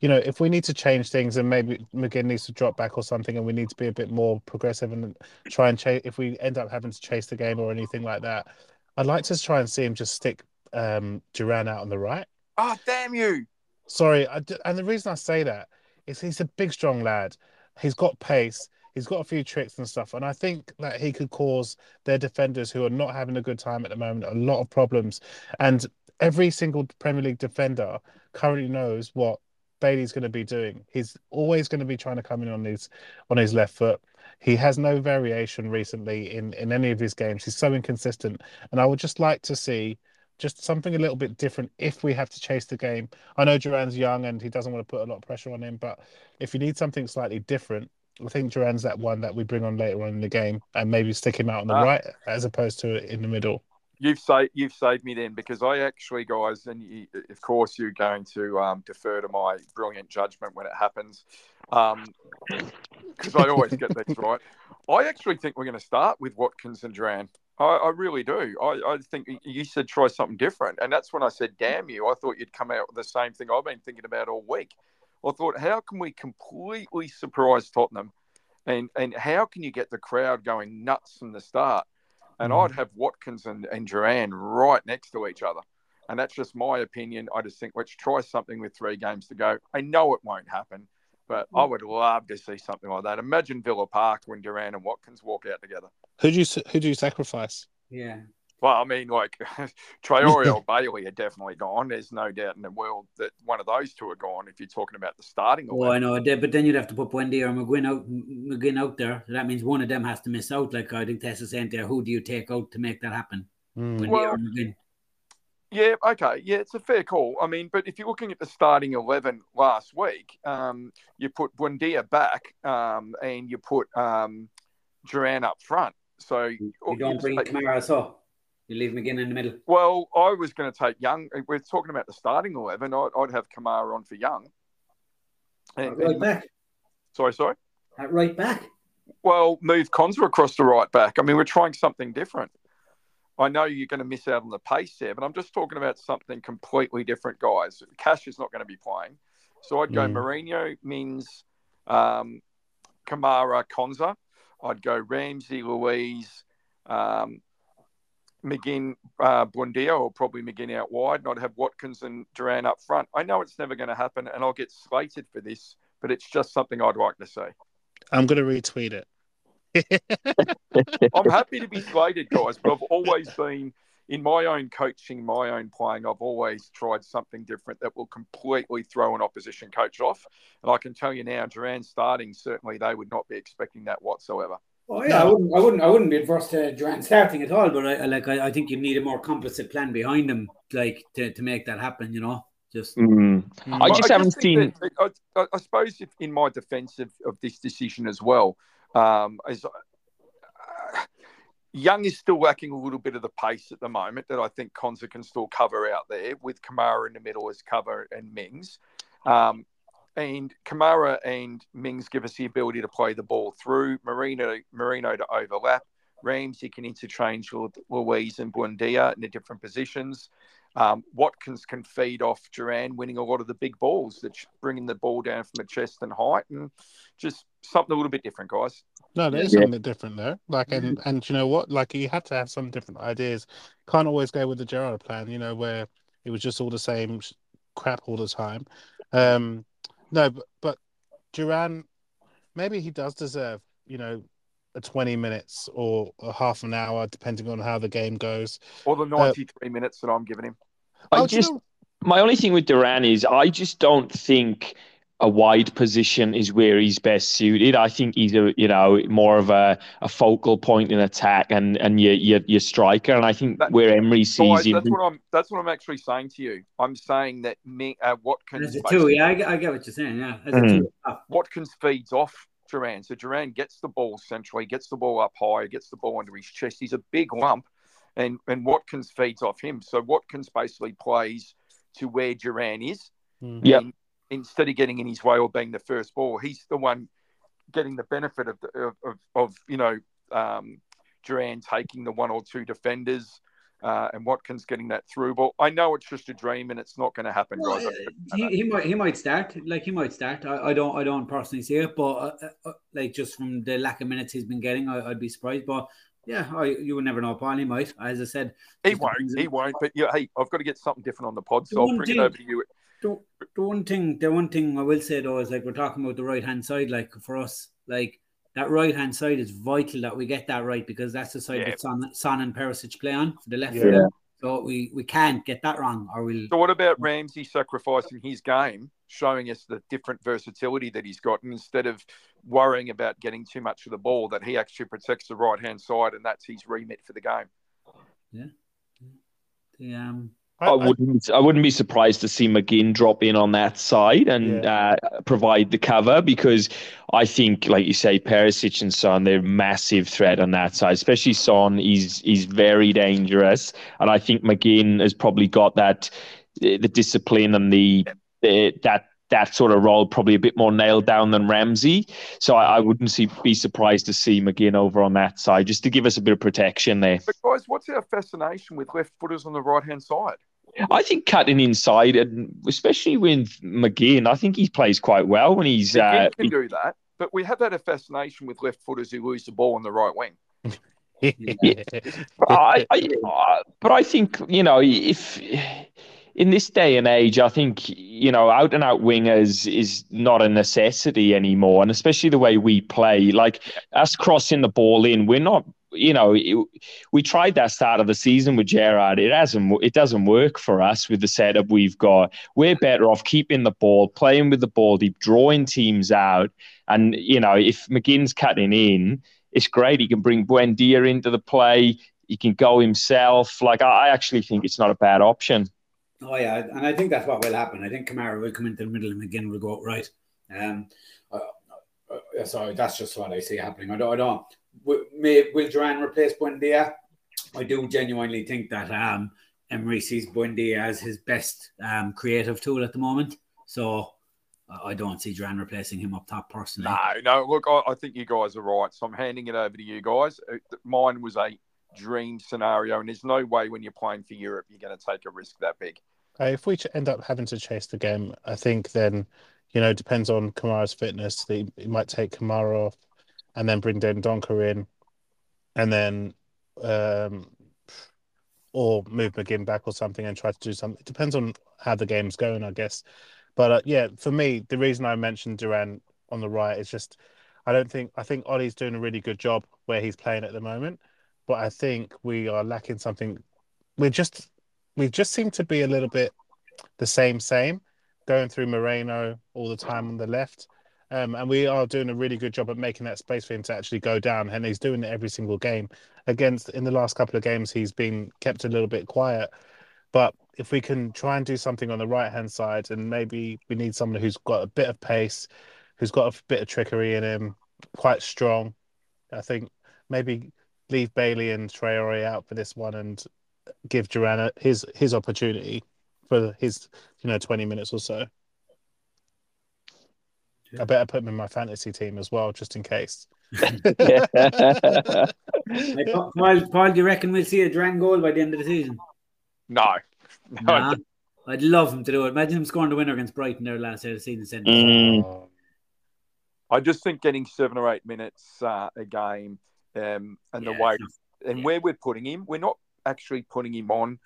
You know, if we need to change things and maybe McGinn needs to drop back or something, and we need to be a bit more progressive and try and chase. If we end up having to chase the game or anything like that, I'd like to try and see him just stick um, Duran out on the right. Oh, damn you! Sorry, I d and the reason I say that is he's a big, strong lad. He's got pace. He's got a few tricks and stuff, and I think that he could cause their defenders who are not having a good time at the moment a lot of problems. And every single Premier League defender currently knows what Bailey's going to be doing. He's always going to be trying to come in on his on his left foot. He has no variation recently in in any of his games. He's so inconsistent, and I would just like to see just something a little bit different if we have to chase the game. I know Duran's young and he doesn't want to put a lot of pressure on him, but if you need something slightly different, I think Duran's that one that we bring on later on in the game and maybe stick him out on the Ah. right as opposed to in the middle. You've saved you've saved me then because I actually, guys, and you, of course you're going to um, defer to my brilliant judgment when it happens, because I always get this right. I actually think we're going to start with Watkins and Duran. I, I really do. I, I think you said try something different, and that's when I said, "Damn you!" I thought you'd come out with the same thing I've been thinking about all week. I thought, how can we completely surprise Tottenham, and and how can you get the crowd going nuts from the start? And Mm. I'd have Watkins and, and Duran right next to each other. And that's just my opinion. I just think let's try something with three games to go. I know it won't happen, but I would love to see something like that. Imagine Villa Park when Duran and Watkins walk out together. Who do you who do you sacrifice? Yeah. Well, I mean, like Traore or Bailey are definitely gone. There's no doubt in the world that one of those two are gone. If you're talking about the starting, oh, I know, but then you'd have to put Wendy or McGinn out, McGinn out there. So that means one of them has to miss out. Like I think Tessa saying there, who do you take out to make that happen? Mm. Wendy Well, or McGinn. Yeah, okay. Yeah, it's a fair call. I mean, but if you're looking at the starting 11 last week, um, you put Buendia back um, and you put um, Duran up front. So You don't bring Kamara, so you leave McGinn in the middle. Well, I was going to take Young. We're talking about the starting 11. I'd, I'd have Kamara on for Young. And, Right and- back. sorry, sorry. At right back. Well, move Konsa across the right back. I mean, we're trying something different. I know you're going to miss out on the pace there, but I'm just talking about something completely different, guys. Cash is not going to be playing. So I'd go Mm. Moreno, Mings, um, Kamara, Konsa. I'd go Ramsey, Luiz, um, McGinn, uh, Buendia, or probably McGinn out wide. And I'd have Watkins and Duran up front. I know it's never going to happen, and I'll get slated for this, but it's just something I'd like to see. I'm gonna retweet it. I'm happy to be slated, guys, but I've always been in my own coaching, my own playing. I've always tried something different that will completely throw an opposition coach off. And I can tell you now, Duran starting, certainly they would not be expecting that whatsoever. Oh yeah, I wouldn't, I wouldn't, I wouldn't be adverse to Duran starting at all. But I, I like, I, I think you need a more complicit plan behind them, like to, to make that happen. You know, just Mm. I Well, just haven't think seen. that- I, I, I suppose, if in my defence of, of this decision as well, um, uh, Young is still lacking a little bit of the pace at the moment that I think Konsa can still cover out there with Kamara in the middle as cover and Mings. Um, and Kamara and Mings give us the ability to play the ball through Moreno, Moreno to overlap. Ramsey can interchange with Luiz and Buendia in the different positions. Um, Watkins can feed off Duran, winning a lot of the big balls, that's bringing the ball down from the chest and height, and just something a little bit different, guys. No, there's Yeah. something different there. Like, and and you know what? Like, you had to have some different ideas. Can't always go with the Gerrard plan. You know, where it was just all the same crap all the time. Um, no, but but Duran, maybe he does deserve. You know, a twenty minutes or a half an hour, depending on how the game goes. Or the 93 minutes that I'm giving him. I Oh, do you know- my only thing with Duran is I just don't think a wide position is where he's best suited. I think he's a you know more of a, a focal point in attack and and your your, your striker. And I think That- where Emery sees Guys, him, that's what I'm. That's what I'm actually saying to you. I'm saying that me, uh, Watkins, as a two. basically- Yeah, I, get- I get what you're saying. Yeah, as a Mhm. two. Oh, Watkins feeds off Duran. So Duran gets the ball centrally, gets the ball up high, gets the ball under his chest. He's a big lump, and and Watkins feeds off him. So Watkins basically plays to where Duran is. Mm. Yep. Instead of getting in his way or being the first ball, he's the one getting the benefit of the, of, of, of you know um, Duran taking the one or two defenders. Uh, and Watkins getting that through ball. I know it's just a dream and it's not going to happen, Well, guys. uh, he, he might he might start like he might start. I, I don't I don't personally see it, but uh, uh, like just from the lack of minutes he's been getting, I, I'd be surprised. But yeah, I, you would never know. Paul, he might. As I said, He won't. He won't. But yeah, hey, I've got to get something different on the pod, so I'll bring it over to you. The, the one thing the one thing I will say though is like we're talking about the right hand side, like for us, like that right hand side is vital that we get that right because that's the side Yeah. that Son, Son and Perisic play on for the left Yeah. foot. So we, we can't get that wrong or we'll So what about Ramsey sacrificing his game, showing us the different versatility that he's got, and instead of worrying about getting too much of the ball, that he actually protects the right hand side, and that's his remit for the game. Yeah. The, um I wouldn't I wouldn't be surprised to see McGinn drop in on that side and uh, provide the cover because I think, like you say, Perisic and Son, they're a massive threat on that side. Especially Son, he's he's very dangerous, and I think McGinn has probably got that the discipline and the, the that that sort of role probably a bit more nailed down than Ramsey. So I, I wouldn't see be surprised to see McGinn over on that side just to give us a bit of protection there. But guys, what's our fascination with left footers on the right hand side? I think cutting inside, and especially with McGinn, I think he plays quite well when he's. McGinn Uh, can do that, but we have had a fascination with left footers who lose the ball on the right wing. I, I, uh, but I think you know if in this day and age, I think you know out and out wingers is not a necessity anymore, and especially the way we play, like us crossing the ball in, we're not you know, it, we tried that start of the season with Gerrard. It hasn't. It doesn't work for us with the setup we've got. We're better off keeping the ball, playing with the ball deep, drawing teams out, and you know, if McGinn's cutting in, it's great. He can bring Buendia into the play. He can go himself. Like I actually think it's not a bad option. Oh yeah, and I think that's what will happen. I think Kamara will come into the middle and McGinn will go right. Um, uh, uh, sorry, that's just what I see happening. I don't. I don't will, may, will Duran replace Buendia? I do genuinely think that um, Emery sees Buendia as his best um, creative tool at the moment. So I don't see Duran replacing him up top personally. No, no. Look, I, I, think you guys are right. So I'm handing it over to you guys. Uh, mine was a dream scenario, and there's no way when you're playing for Europe you're going to take a risk that big. Uh, if we end up having to chase the game, I think then, you know, depends on Kamara's fitness. He, he might take Kamara off and then bring Dendoncker in, and then um, or move McGinn back or something and try to do something. It depends on how the game's going, I guess. But uh, yeah, for me, the reason I mentioned Duran on the right is just I don't think I think Ollie's doing a really good job where he's playing at the moment, but I think we are lacking something. We just we just seem to be a little bit the same same, going through Moreno all the time on the left. Um, and we are doing a really good job at making that space for him to actually go down. And he's doing it every single game. Against in the last couple of games, he's been kept a little bit quiet. But if we can try and do something on the right hand side, and maybe we need someone who's got a bit of pace, who's got a bit of trickery in him, quite strong. I think maybe leave Bailey and Traore out for this one and give Duran his his opportunity for his you know twenty minutes or so. I better put him in my fantasy team as well, just in case. Paul, Paul, do you reckon we'll see a Duran goal by the end of the season? No. no nah, I'd love him to do it. Imagine him scoring the winner against Brighton there last year, the season. Mm. I just think getting seven or eight minutes uh, a game um, and yeah, the way and yeah. where we're putting him, we're not actually putting him on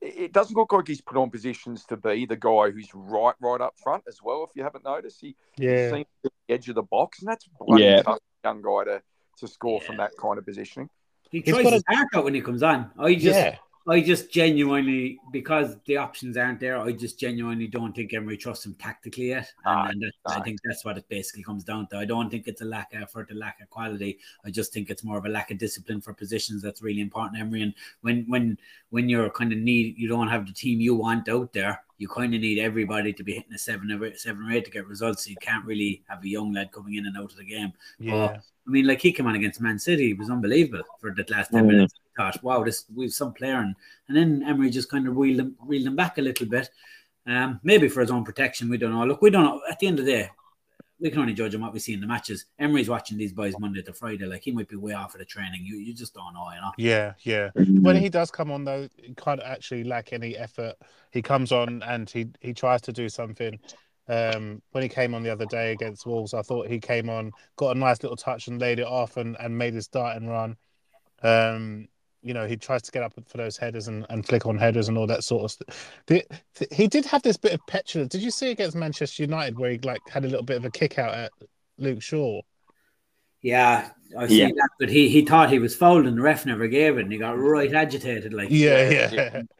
it doesn't look like he's put on positions to be the guy who's right, right up front as well. If you haven't noticed, he, yeah. he seems at the edge of the box, and that's yeah. tough young guy to to score yeah. from that kind of positioning. He tries his a... out when he comes on. Oh, I just, yeah. I just genuinely, because the options aren't there, I just genuinely don't think Emery trusts him tactically yet. And, and that, I think that's what it basically comes down to. I don't think it's a lack of effort, a lack of quality. I just think it's more of a lack of discipline for positions that's really important, Emery. And when when when you're kind of need, you don't have the team you want out there. You kind of need everybody to be hitting a seven or seven or eight to get results. So you can't really have a young lad coming in and out of the game. Yeah. But, I mean, like he came on against Man City, he was unbelievable for that last 10 mm. minutes. I thought, wow, this we've some player, and, and then Emery just kind of reeled him, reeled him back a little bit. Um, maybe for his own protection, we don't know. Look, we don't know. At the end of the day, we can only judge on what we see in the matches. Emery's watching these boys Monday to Friday. Like he might be way off of the training. You you just don't know, you know. Yeah, yeah. When he does come on though, he can't actually lack any effort. He comes on and he he tries to do something. Um, when he came on the other day against Wolves, I thought he came on, got a nice little touch and laid it off and, and made his start and run. Um, you know, he tries to get up for those headers and, and flick on headers and all that sort of stuff. The, the, he did have this bit of petulance. Did you see against Manchester United where he like had a little bit of a kick out at Luke Shaw? Yeah, I see yeah. that. But he, he thought he was fouled and the ref never gave it and he got right agitated. Like yeah, yeah. yeah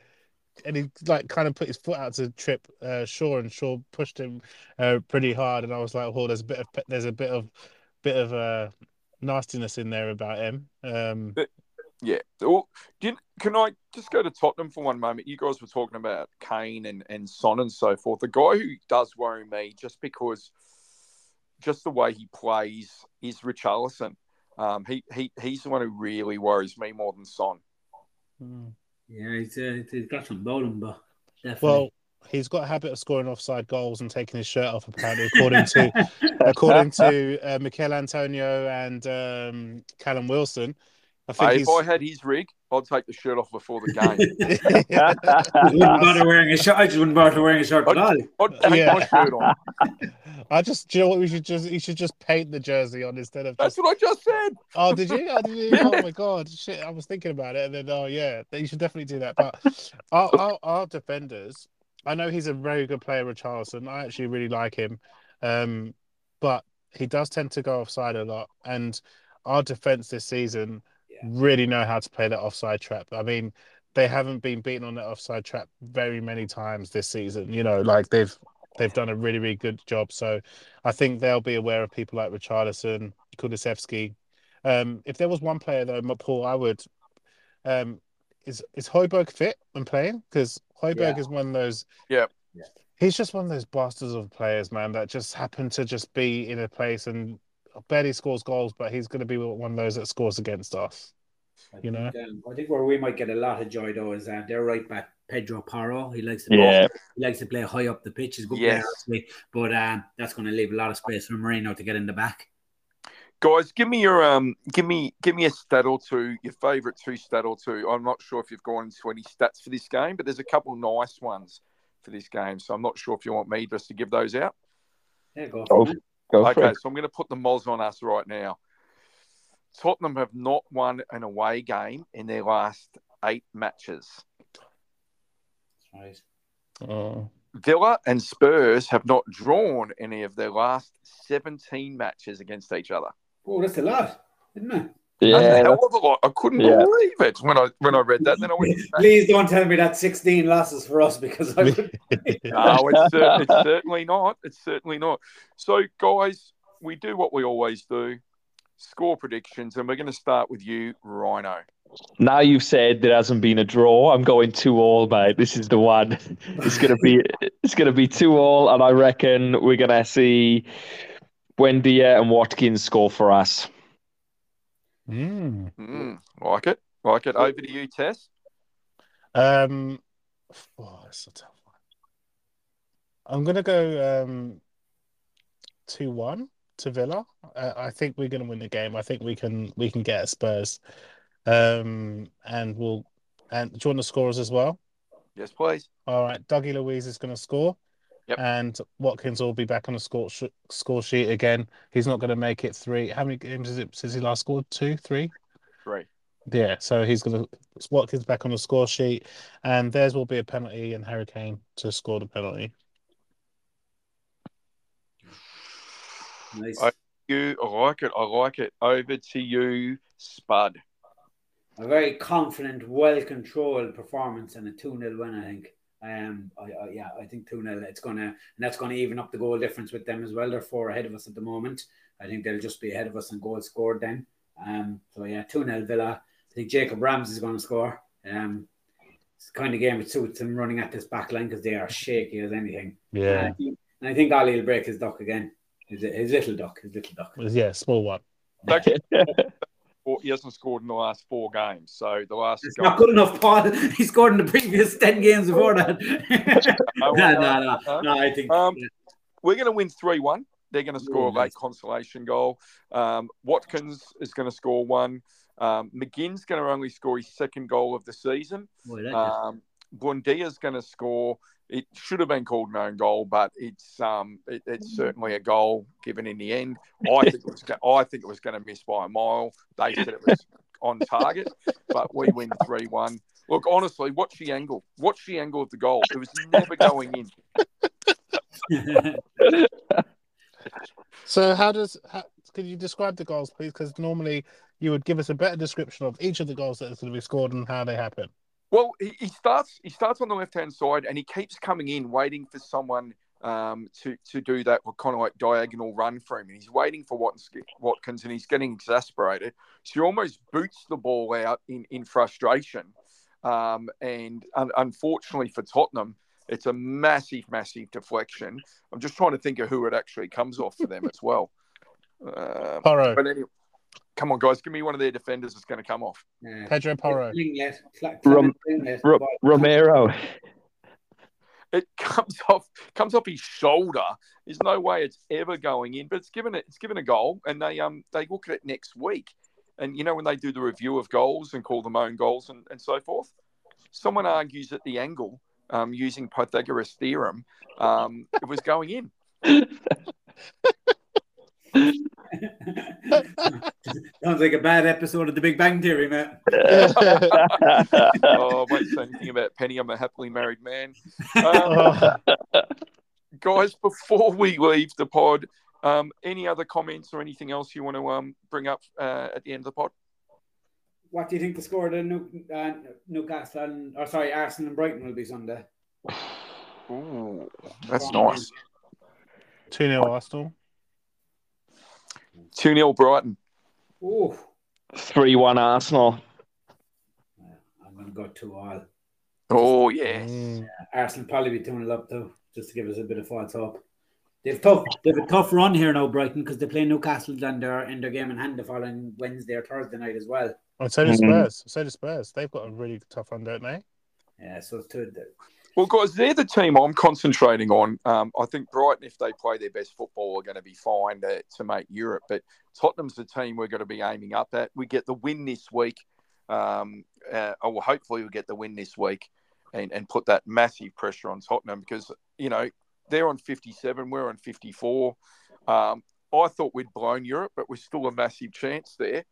and he like kind of put his foot out to trip uh, Shaw, and Shaw pushed him uh, pretty hard. And I was like, "Oh, there's a bit of there's a bit of bit of uh, nastiness in there about him." Um, but, yeah. Well, you, can I just go to Tottenham for one moment? You guys were talking about Kane and and Son and so forth. The guy who does worry me, just because, just the way he plays, is Richarlison. Um, he he he's the one who really worries me more than Son. Mm. Yeah, he's, uh, he's got some bowling, but definitely. Well, he's got a habit of scoring offside goals and taking his shirt off. Apparently, according to according to uh, Michail Antonio and um, Callum Wilson. I think if I had his rig, I'd take the shirt off before the game. wouldn't bother wearing a shirt. I just wouldn't bother wearing a shirt at all. I'd take yeah. my shirt on. I just, do you know what? We should just, you should just paint the jersey on instead of. That's just... what I just said. Oh, did you? Oh, did you? oh my god, shit! I was thinking about it, and then oh yeah, you should definitely do that. But our, our, our defenders, I know he's a very good player, Richarlison. I actually really like him, um, but he does tend to go offside a lot, and our defense this season really know how to play that offside trap. I mean, they haven't been beaten on that offside trap very many times this season. You know, like they've they've done a really really good job. So I think they'll be aware of people like Richarlison, Kulusevski. Um, if there was one player though, Paul, I would. Um, is is Højbjerg fit when playing? Because Højbjerg Yeah. is one of those. Yeah. Yeah. He's just one of those bastards of players, man, that just happen to just be in a place and barely scores goals, but he's going to be one of those that scores against us. I You know? think, um, I think where we might get a lot of joy though is uh, their right back Pedro Porro. He likes to Yeah. he likes to play high up the pitch. He's a good Yes. player, but um, that's going to leave a lot of space for Moreno to get in the back. Guys, give me your um, give me give me a stat or two, your favourite two stat or two. I'm not sure if you've gone into any stats for this game, but there's a couple nice ones for this game. So I'm not sure if you want me just to give those out. Yeah, go for it. Go Okay, so I'm going to put the moz on us right now. Tottenham have not won an away game in their last eight matches. Right. Oh. Mm. Villa and Spurs have not drawn any of their last 17 matches against each other. Oh, that's a lot, isn't it? Yeah, hell of a lot. I couldn't Yeah. believe it when I when I read that. Then I went, Please don't tell me that 16 losses for us because I would. no, it's, cer- it's certainly not. It's certainly not. So, guys, we do what we always do: score predictions, and we're going to start with you, Rhino. now you've said there hasn't been a draw. I'm going two all, mate. This is the one. It's gonna be it's gonna be two all, and I reckon we're gonna see Wendy and Watkins score for us. Mm. Mm, like it, like it. Over to you, Tess. Um, oh, that's a tough one. I'm gonna go um two one to Villa. Uh, I think we're gonna win the game. I think we can we can get Spurs. Um, and we'll and do you want the scorers as well? Yes, please. All right, Dougie Luiz is going to score. Yep. And Watkins will be back on the score sh- score sheet again. He's not going to make it three. How many games is it since he last scored? Two, three? Three. Yeah, so he's going to Watkins back on the score sheet, and theirs will be a penalty and Harry Kane to score the penalty. Nice. I- You, I like it. I like it. Over to you, Spud. a very confident, well controlled performance and a 2 0 win, I think. Um, I, I, yeah, I think 2 0. It's gonna, and that's gonna even up the goal difference with them as well. They're four ahead of us at the moment. I think they'll just be ahead of us in goals scored then. Um, so yeah, 2 0 Villa. I think Jacob Rams is going to score. Um, it's the kind of game it suits him running at this back line because they are shaky as anything. And I think, and I think Ollie will break his duck again. His, his little duck, his little duck. yeah, small one. He hasn't scored in the last four games. So the last. It's not good enough, Paul. He scored in the previous 10 games before that. No, no, no. uh, No, I think. Um, We're going to win 3 1. They're going to score a late nice. consolation goal. Um, Watkins is going to score one. Um, McGinn's going to only score his second goal of the season. Boy, Um, going to score. It should have been called an own goal, but it's um, it, it's certainly a goal given in the end. I think it was. I think it was going to miss by a mile. They said it was on target, but we win three one. Look, honestly, watch the angle. Watch the angle of the goal. It was never going in. So how does how, could you describe the goals, please? Because normally you would give us a better description of each of the goals that is going to be scored and how they happen. Well, he, he starts. He starts on the left hand side, and he keeps coming in, waiting for someone um, to to do that kind of like diagonal run for him. And he's waiting for Watkins, and he's getting exasperated. So he almost boots the ball out in in frustration. Um, and un- unfortunately for Tottenham, it's a massive, massive deflection. I'm just trying to think of who it actually comes off for them as well. Porro, but anyway, come on, guys, give me one of their defenders that's going to come off. Yeah. Pedro Porro. Lenglet, Cla- Rom- Clement Lenglet. Ro- Romero. it comes off comes off his shoulder. There's no way it's ever going in, but it's given it it's given a goal, and they um they look at it next week, and you know when they do the review of goals and call them own goals and, and so forth, someone argues that the angle um, using Pythagoras theorem um, it was going in. Sounds like a bad episode of The Big Bang Theory, man. oh, I won't say anything about Penny. I'm a happily married man. Um, guys, before we leave the pod, um, any other comments or anything else you want to um, bring up uh, at the end of the pod? what do you think the score of the New, uh, Newcastle and, or sorry, Arsenal and Brighton will be Sunday? Ooh, that's nice. 2 0 Arsenal. 2 0 Brighton. Oh, 3 1 Arsenal. I'm going to go two all. Oh, yes. Mm. Arsenal probably be 2 0 up though, just to give us a bit of false hope. They've tough. They've a tough run here now, Brighton, because they play Newcastle and they're in their game in hand the following Wednesday or Thursday night as well. And so do Mhm. Spurs. So do Spurs. They've got a really tough one, don't they? Yeah, so it's two. Well, guys, they're the team I'm concentrating on. Um, I think Brighton, if they play their best football, are going to be fine to, to make Europe. But Tottenham's the team we're going to be aiming up at. We get the win this week. Um, uh, well, hopefully, we get the win this week and, and put that massive pressure on Tottenham because, you know, they're on 57, we're on 54. Um, I thought we'd blown Europe, but we're still a massive chance there.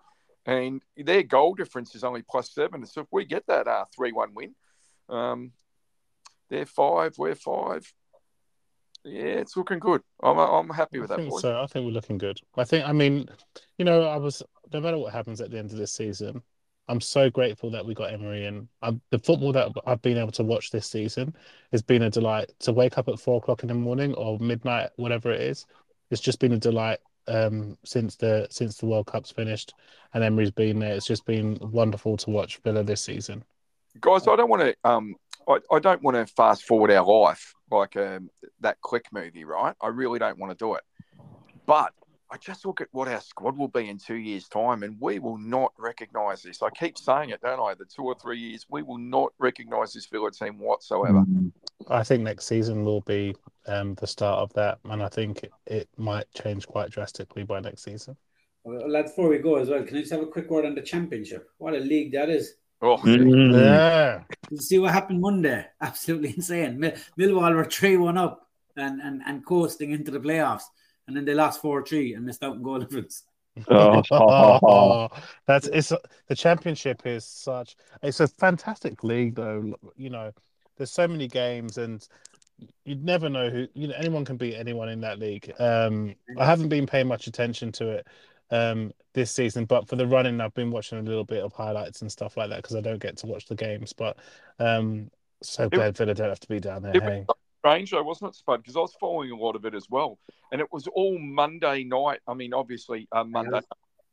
And their goal difference is only plus seven. So if we get that uh, 3 1 win, um, they're five, we're five. Yeah, it's looking good. I'm, I'm happy with I that, think so. I think we're looking good. I think, I mean, you know, I was, no matter what happens at the end of this season, I'm so grateful that we got Emery in. I'm, the football that I've been able to watch this season has been a delight. To wake up at four o'clock in the morning or midnight, whatever it is, it's just been a delight um, since the since the World Cup's finished and Emery's been there. It's just been wonderful to watch Villa this season. Guys, I don't want to. Um, I, I don't want to fast forward our life like um, that Click movie, right? I really don't want to do it. But I just look at what our squad will be in two years' time, and we will not recognise this. I keep saying it, don't I? The two or three years, we will not recognise this Villa team whatsoever. I think next season will be um, the start of that, and I think it, it might change quite drastically by next season. Well, lads, before we go as well, can I just have a quick word on the championship? What a league that is. Oh, Mm. Yeah. You see what happened Monday? Absolutely insane. Mill- Millwall were 3 1 up and, and, and coasting into the playoffs. And then they lost 4 3 and missed out on goal difference. Oh. that's it's the championship is such it's a fantastic league though you know there's so many games and you'd never know who you know anyone can beat anyone in that league um i haven't been paying much attention to it um this season but for the running i've been watching a little bit of highlights and stuff like that because i don't get to watch the games but um so glad villa don't have to be down there It hey was strange though, wasn't it, Spud? Because I was following a lot of it as well, and it was all Monday night. I mean, obviously uh, Monday night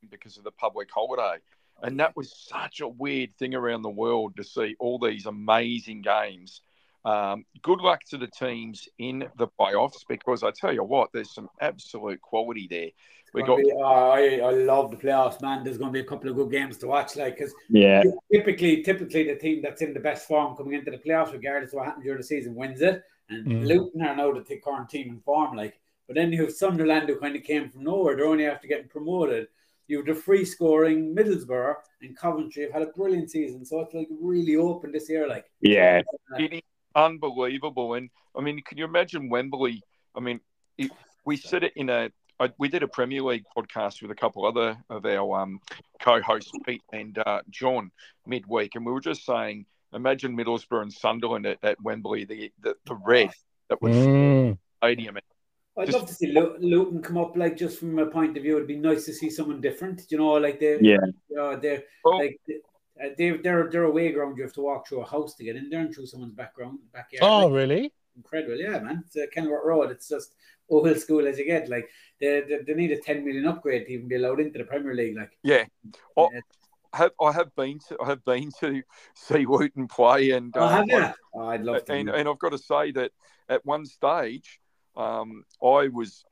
because of the public holiday, and that was such a weird thing around the world to see all these amazing games. Um, good luck to the teams in the playoffs because I tell you what, there's some absolute quality there. We got be- oh, I, I love the playoffs, man. There's going to be a couple of good games to watch. Like, because Yeah. typically, typically the team that's in the best form coming into the playoffs, regardless of what happens during the season, wins it. And Mm. Luton are now the current team in form. Like, but then you have Sunderland who kind of came from nowhere. They're only after getting promoted. You have the free scoring Middlesbrough and Coventry have had a brilliant season. So it's like really open this year. Like, Yeah. it is unbelievable. And I mean, can you imagine Wembley? I mean, it, we said it in a. I, we did a Premier League podcast with a couple other of our um, co-hosts, Pete and uh, John, midweek, and we were just saying, imagine Middlesbrough and Sunderland at, at Wembley, the, the the red that would fill Mm. stadium. I'd Just- love to see Luton come up. Like, just from a point of view, it'd be nice to see someone different. You know, like they, Yeah. uh, they're Well, like uh, they're they're they're away ground. You have to walk through a house to get in there and through someone's background backyard. oh Like, really incredible, yeah, man. It's a Kenilworth Road. It's just old school as you get. Like they, they they need a ten million upgrade to even be allowed into the Premier League. Like yeah, Oh, Yeah. I have I have been to I have been to see Luton play, and oh, have uh, you? Oh, I'd love to. and, and I've got to say that at one stage, um, I was,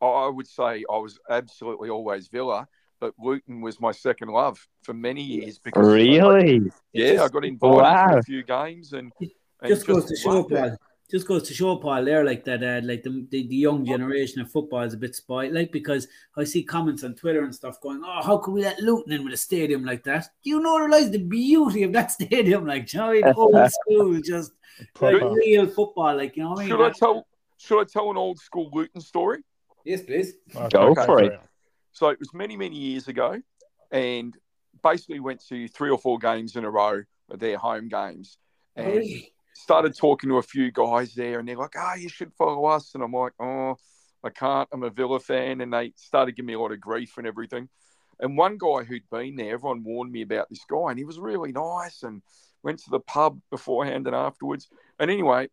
I would say I was absolutely always Villa, but Luton was my second love for many years because Really? yeah, I got invited to Wow. a few games and, and just goes to show. Paul. Just goes to show, Paul. There, like that, uh, like the, the the young generation of football is a bit spoiled. Like because I see comments on Twitter and stuff going, "Oh, how can we let Luton in with a stadium like that?" Do you know realize the beauty of that stadium? Like, you know, I mean? old school, just like real football. Like, you know what I mean? Should I tell? Should I tell an old school Luton story? Yes, please. Go Okay, for it. great. So it was many, many years ago, and basically went to three or four games in a row of their home games, and Really? Started talking to a few guys there, and they're like, "Ah, you should follow us," and I'm like, "Oh, I can't. I'm a Villa fan," and they started giving me a lot of grief and everything. And one guy who'd been there, everyone warned me about this guy, and he was really nice and went to the pub beforehand and afterwards. And anyway,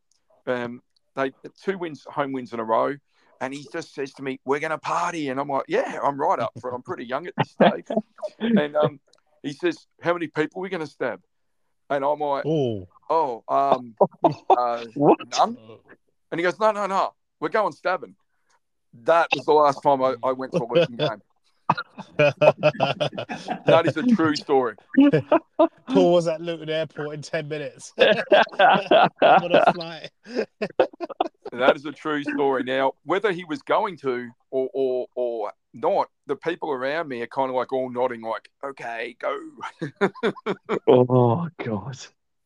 um, they two wins, home wins in a row. And he just says to me, "We're going to party," and I'm like, "Yeah, I'm right up for it. I'm pretty young at this stage." and um, he says, "How many people are we going to stab?" And I'm like, Oh, "Oh, um, uh, What? none." And he goes, "No, no, no, we're going stabbing." That was the last time I, I went to a Luton game. That is a true story. Paul was at Luton Airport in 10 minutes. what a flight. That is a true story. Now, whether he was going to or or, or not, the people around me are kind of like all nodding, like, "Okay, go." oh God.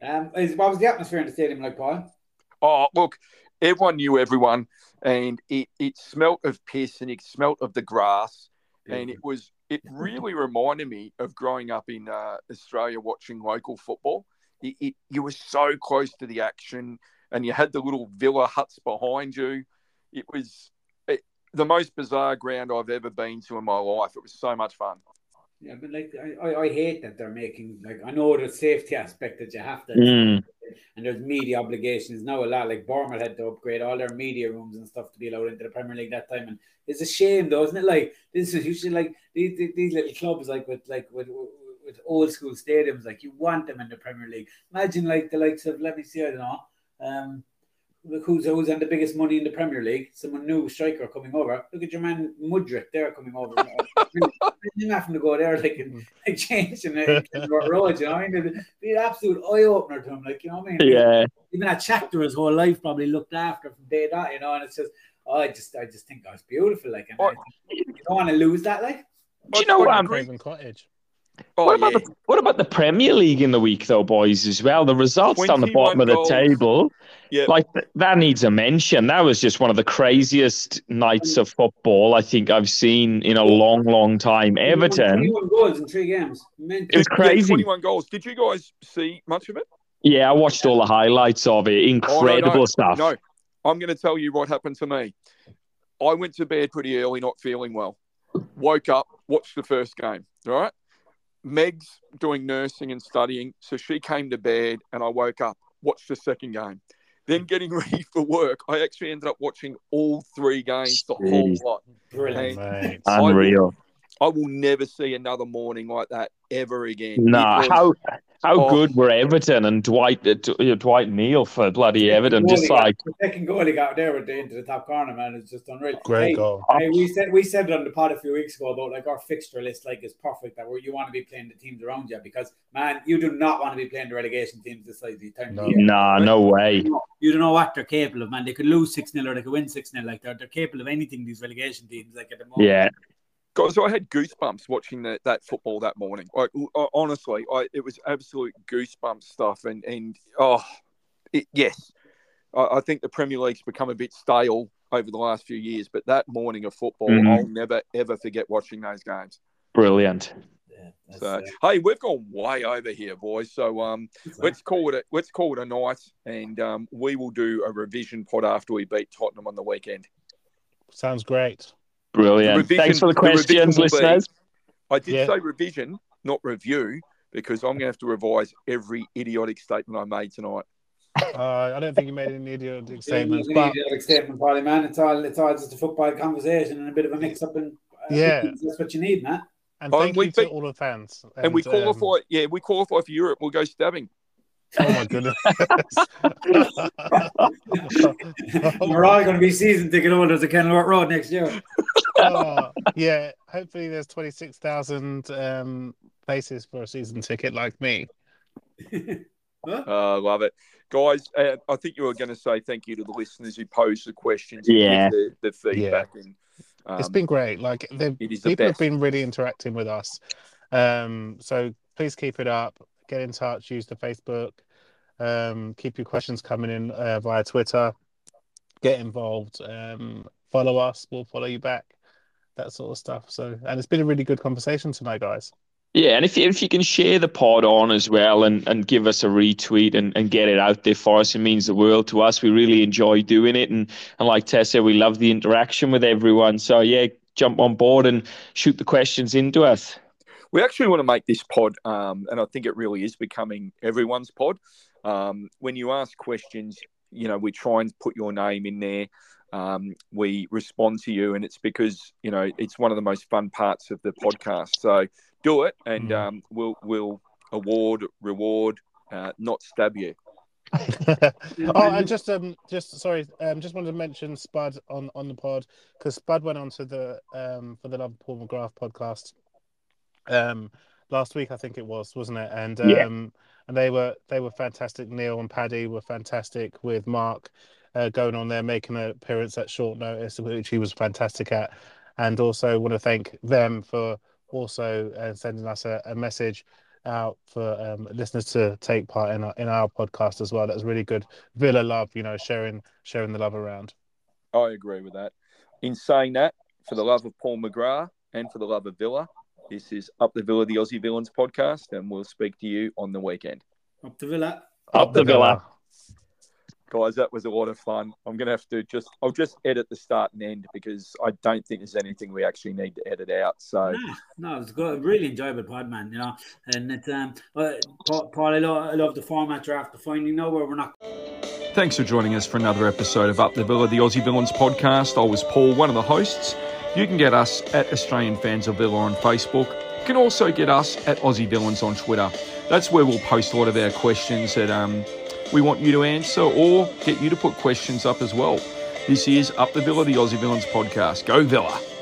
Um, is, what was the atmosphere in the stadium like, Paul? Oh, look, everyone knew everyone, and it it smelt of piss and it smelt of the grass, and it was it really reminded me of growing up in uh, Australia watching local football. It, it you were so close to the action, and you had the little villa huts behind you. It was it, the most bizarre ground I've ever been to in my life. It was so much fun. Yeah, but like I, I, I hate that they're making like I know the safety aspect that you have to Mm. and there's media obligations now a lot like Bournemouth had to upgrade all their media rooms and stuff to be allowed into the Premier League that time and it's a shame though isn't it like this is usually like these, these- little clubs like with like with with old school stadiums like you want them in the Premier League imagine like the likes of let me see I don't know um who's who's on the biggest money in the Premier League someone new striker coming over look at your man Mudryk there coming over him having to go there like mm. and like changing it road you know what I mean It'd be an absolute eye opener to him like you know what I mean Yeah. even at Shakhtar his whole life probably looked after from day dot, you know, and it's just oh, I just I just think that was beautiful. Like and I Oh. you don't want to lose that like Do you know what? I'm- Craven Cottage. Oh, what about yeah. the what about the Premier League in the week though, boys? As well, the results on the 21 bottom of the table, Yeah. like that needs a mention. That was just one of the craziest nights of football I think I've seen in a long, long time. Everton, 21 goals in three games. Mental. It was Yeah, crazy. 21 goals. Did you guys see much of it? yeah, I watched all the highlights of it. Incredible Oh, no, no. stuff. No, I'm going to tell you what happened to me. I went to bed pretty early, not feeling well. Woke up, watched the first game. All right. Meg's doing nursing and studying, so she came to bed, and I woke up, watched the second game. Then getting ready for work, I actually ended up watching all three games, the whole lot. Brilliant. Mate. Unreal. I will never see another morning like that ever again. Nah, how how good were Everton and Dwight uh, Dwight Neal for bloody Everton? Just Goal he like the second goal he got there with the, into the top corner, man, it's just unreal. Great Hey, goal. Hey, we said we said it on the pod a few weeks ago about like our fixture list like is perfect that where you want to be playing the teams around you because man you do not want to be playing the relegation teams this size of the time No. of the year. nah, no way. You don't know what they're capable of, man. They could lose 6 0 or they could win 6 0. Like they're, they're capable of anything, these relegation teams, like at the moment. Yeah, Guys, I had goosebumps watching that, that football that morning. Like honestly, I, it was absolute goosebumps stuff. And and oh, it, yes, I, I think the Premier League's become a bit stale over the last few years. But that morning of football, Mhm. I'll never ever forget watching those games. brilliant. Yeah, So hey, we've gone way over here, boys. So um, that's let's call it a, let's call it a night, and um, we will do a revision pod after we beat Tottenham on the weekend. Sounds great. Brilliant. revision- Thanks for the the revision questions, be- listeners. I did Yeah. say revision, not review, because I'm going to have to revise every idiotic statement I made tonight. Uh, I don't think you made any idiotic statements, you but need a statement, Paddy, man. It's all it's all just a football conversation and a bit of a mix up and uh, Yeah. that's what you need, man. and Oh, thank we you to all the fans. And, we um, qualify, yeah, we qualify for Europe. We'll go stabbing. oh my goodness! We're all going to be season ticket holders at Kenilworth Road next year. Oh, yeah, hopefully there's twenty six thousand um, places for a season ticket like me. Uh, love it. Guys, uh, I think you were going to say thank you to the listeners who posed the questions Yeah. and the, the feedback. And, um, it's been great. Like the it is the people have been really interacting with us. Um, so please keep it up. Get in touch. Use the Facebook. Um, keep your questions coming in uh, via Twitter. Get involved. Um, follow us. We'll follow you back. That sort of stuff. So, and it's been a really good conversation tonight, guys. Yeah, and if you, if you can share the pod on as well and, and give us a retweet and, and get it out there for us, it means the world to us. We really enjoy doing it. And, and like Tess said, we love the interaction with everyone. So, yeah, jump on board and shoot the questions into us. We actually want to make this pod, um, and I think it really is becoming everyone's pod. Um, when you ask questions, you know, we try and put your name in there. Um, we respond to you, and it's because you know it's one of the most fun parts of the podcast. So do it, and Mm. um, we'll we'll award, reward, uh, not stab you. oh, and just um, just sorry, um, just wanted to mention Spud on on the pod because Spud went on to the um for the Love of Paul McGrath podcast um last week I think it was wasn't it and um Yeah. and they were they were fantastic Neil and Paddy were fantastic with Mark uh, going on there making an appearance at short notice which he was fantastic at and also want to thank them for also uh, sending us a, a message out for um, listeners to take part in our, in our podcast as well. That's really good. Villa love, you know, sharing sharing the love around. I agree with that. In saying that, for the love of Paul McGrath and for the love of Villa, this is Up the Villa, the Aussie Villans podcast, and we'll speak to you on the weekend. Up the Villa. Up the Villa. Guys, that was a lot of fun. I'm going to have to just, I'll just edit the start and end because I don't think there's anything we actually need to edit out. So, No, no, it's good. Really enjoyable pod, man. You know, and it's um, uh, Paul, Paul I, love, I love the format draft. The finding know where we're not Thanks for joining us for another episode of Up the Villa, the Aussie Villans podcast. I was Paul, one of the hosts. You can get us at Australian Fans of Villa on Facebook. You can also get us at Aussie Villans on Twitter. That's where we'll post a lot of our questions that um, we want you to answer or get you to put questions up as well. This is Up the Villa, the Aussie Villans podcast. Go Villa!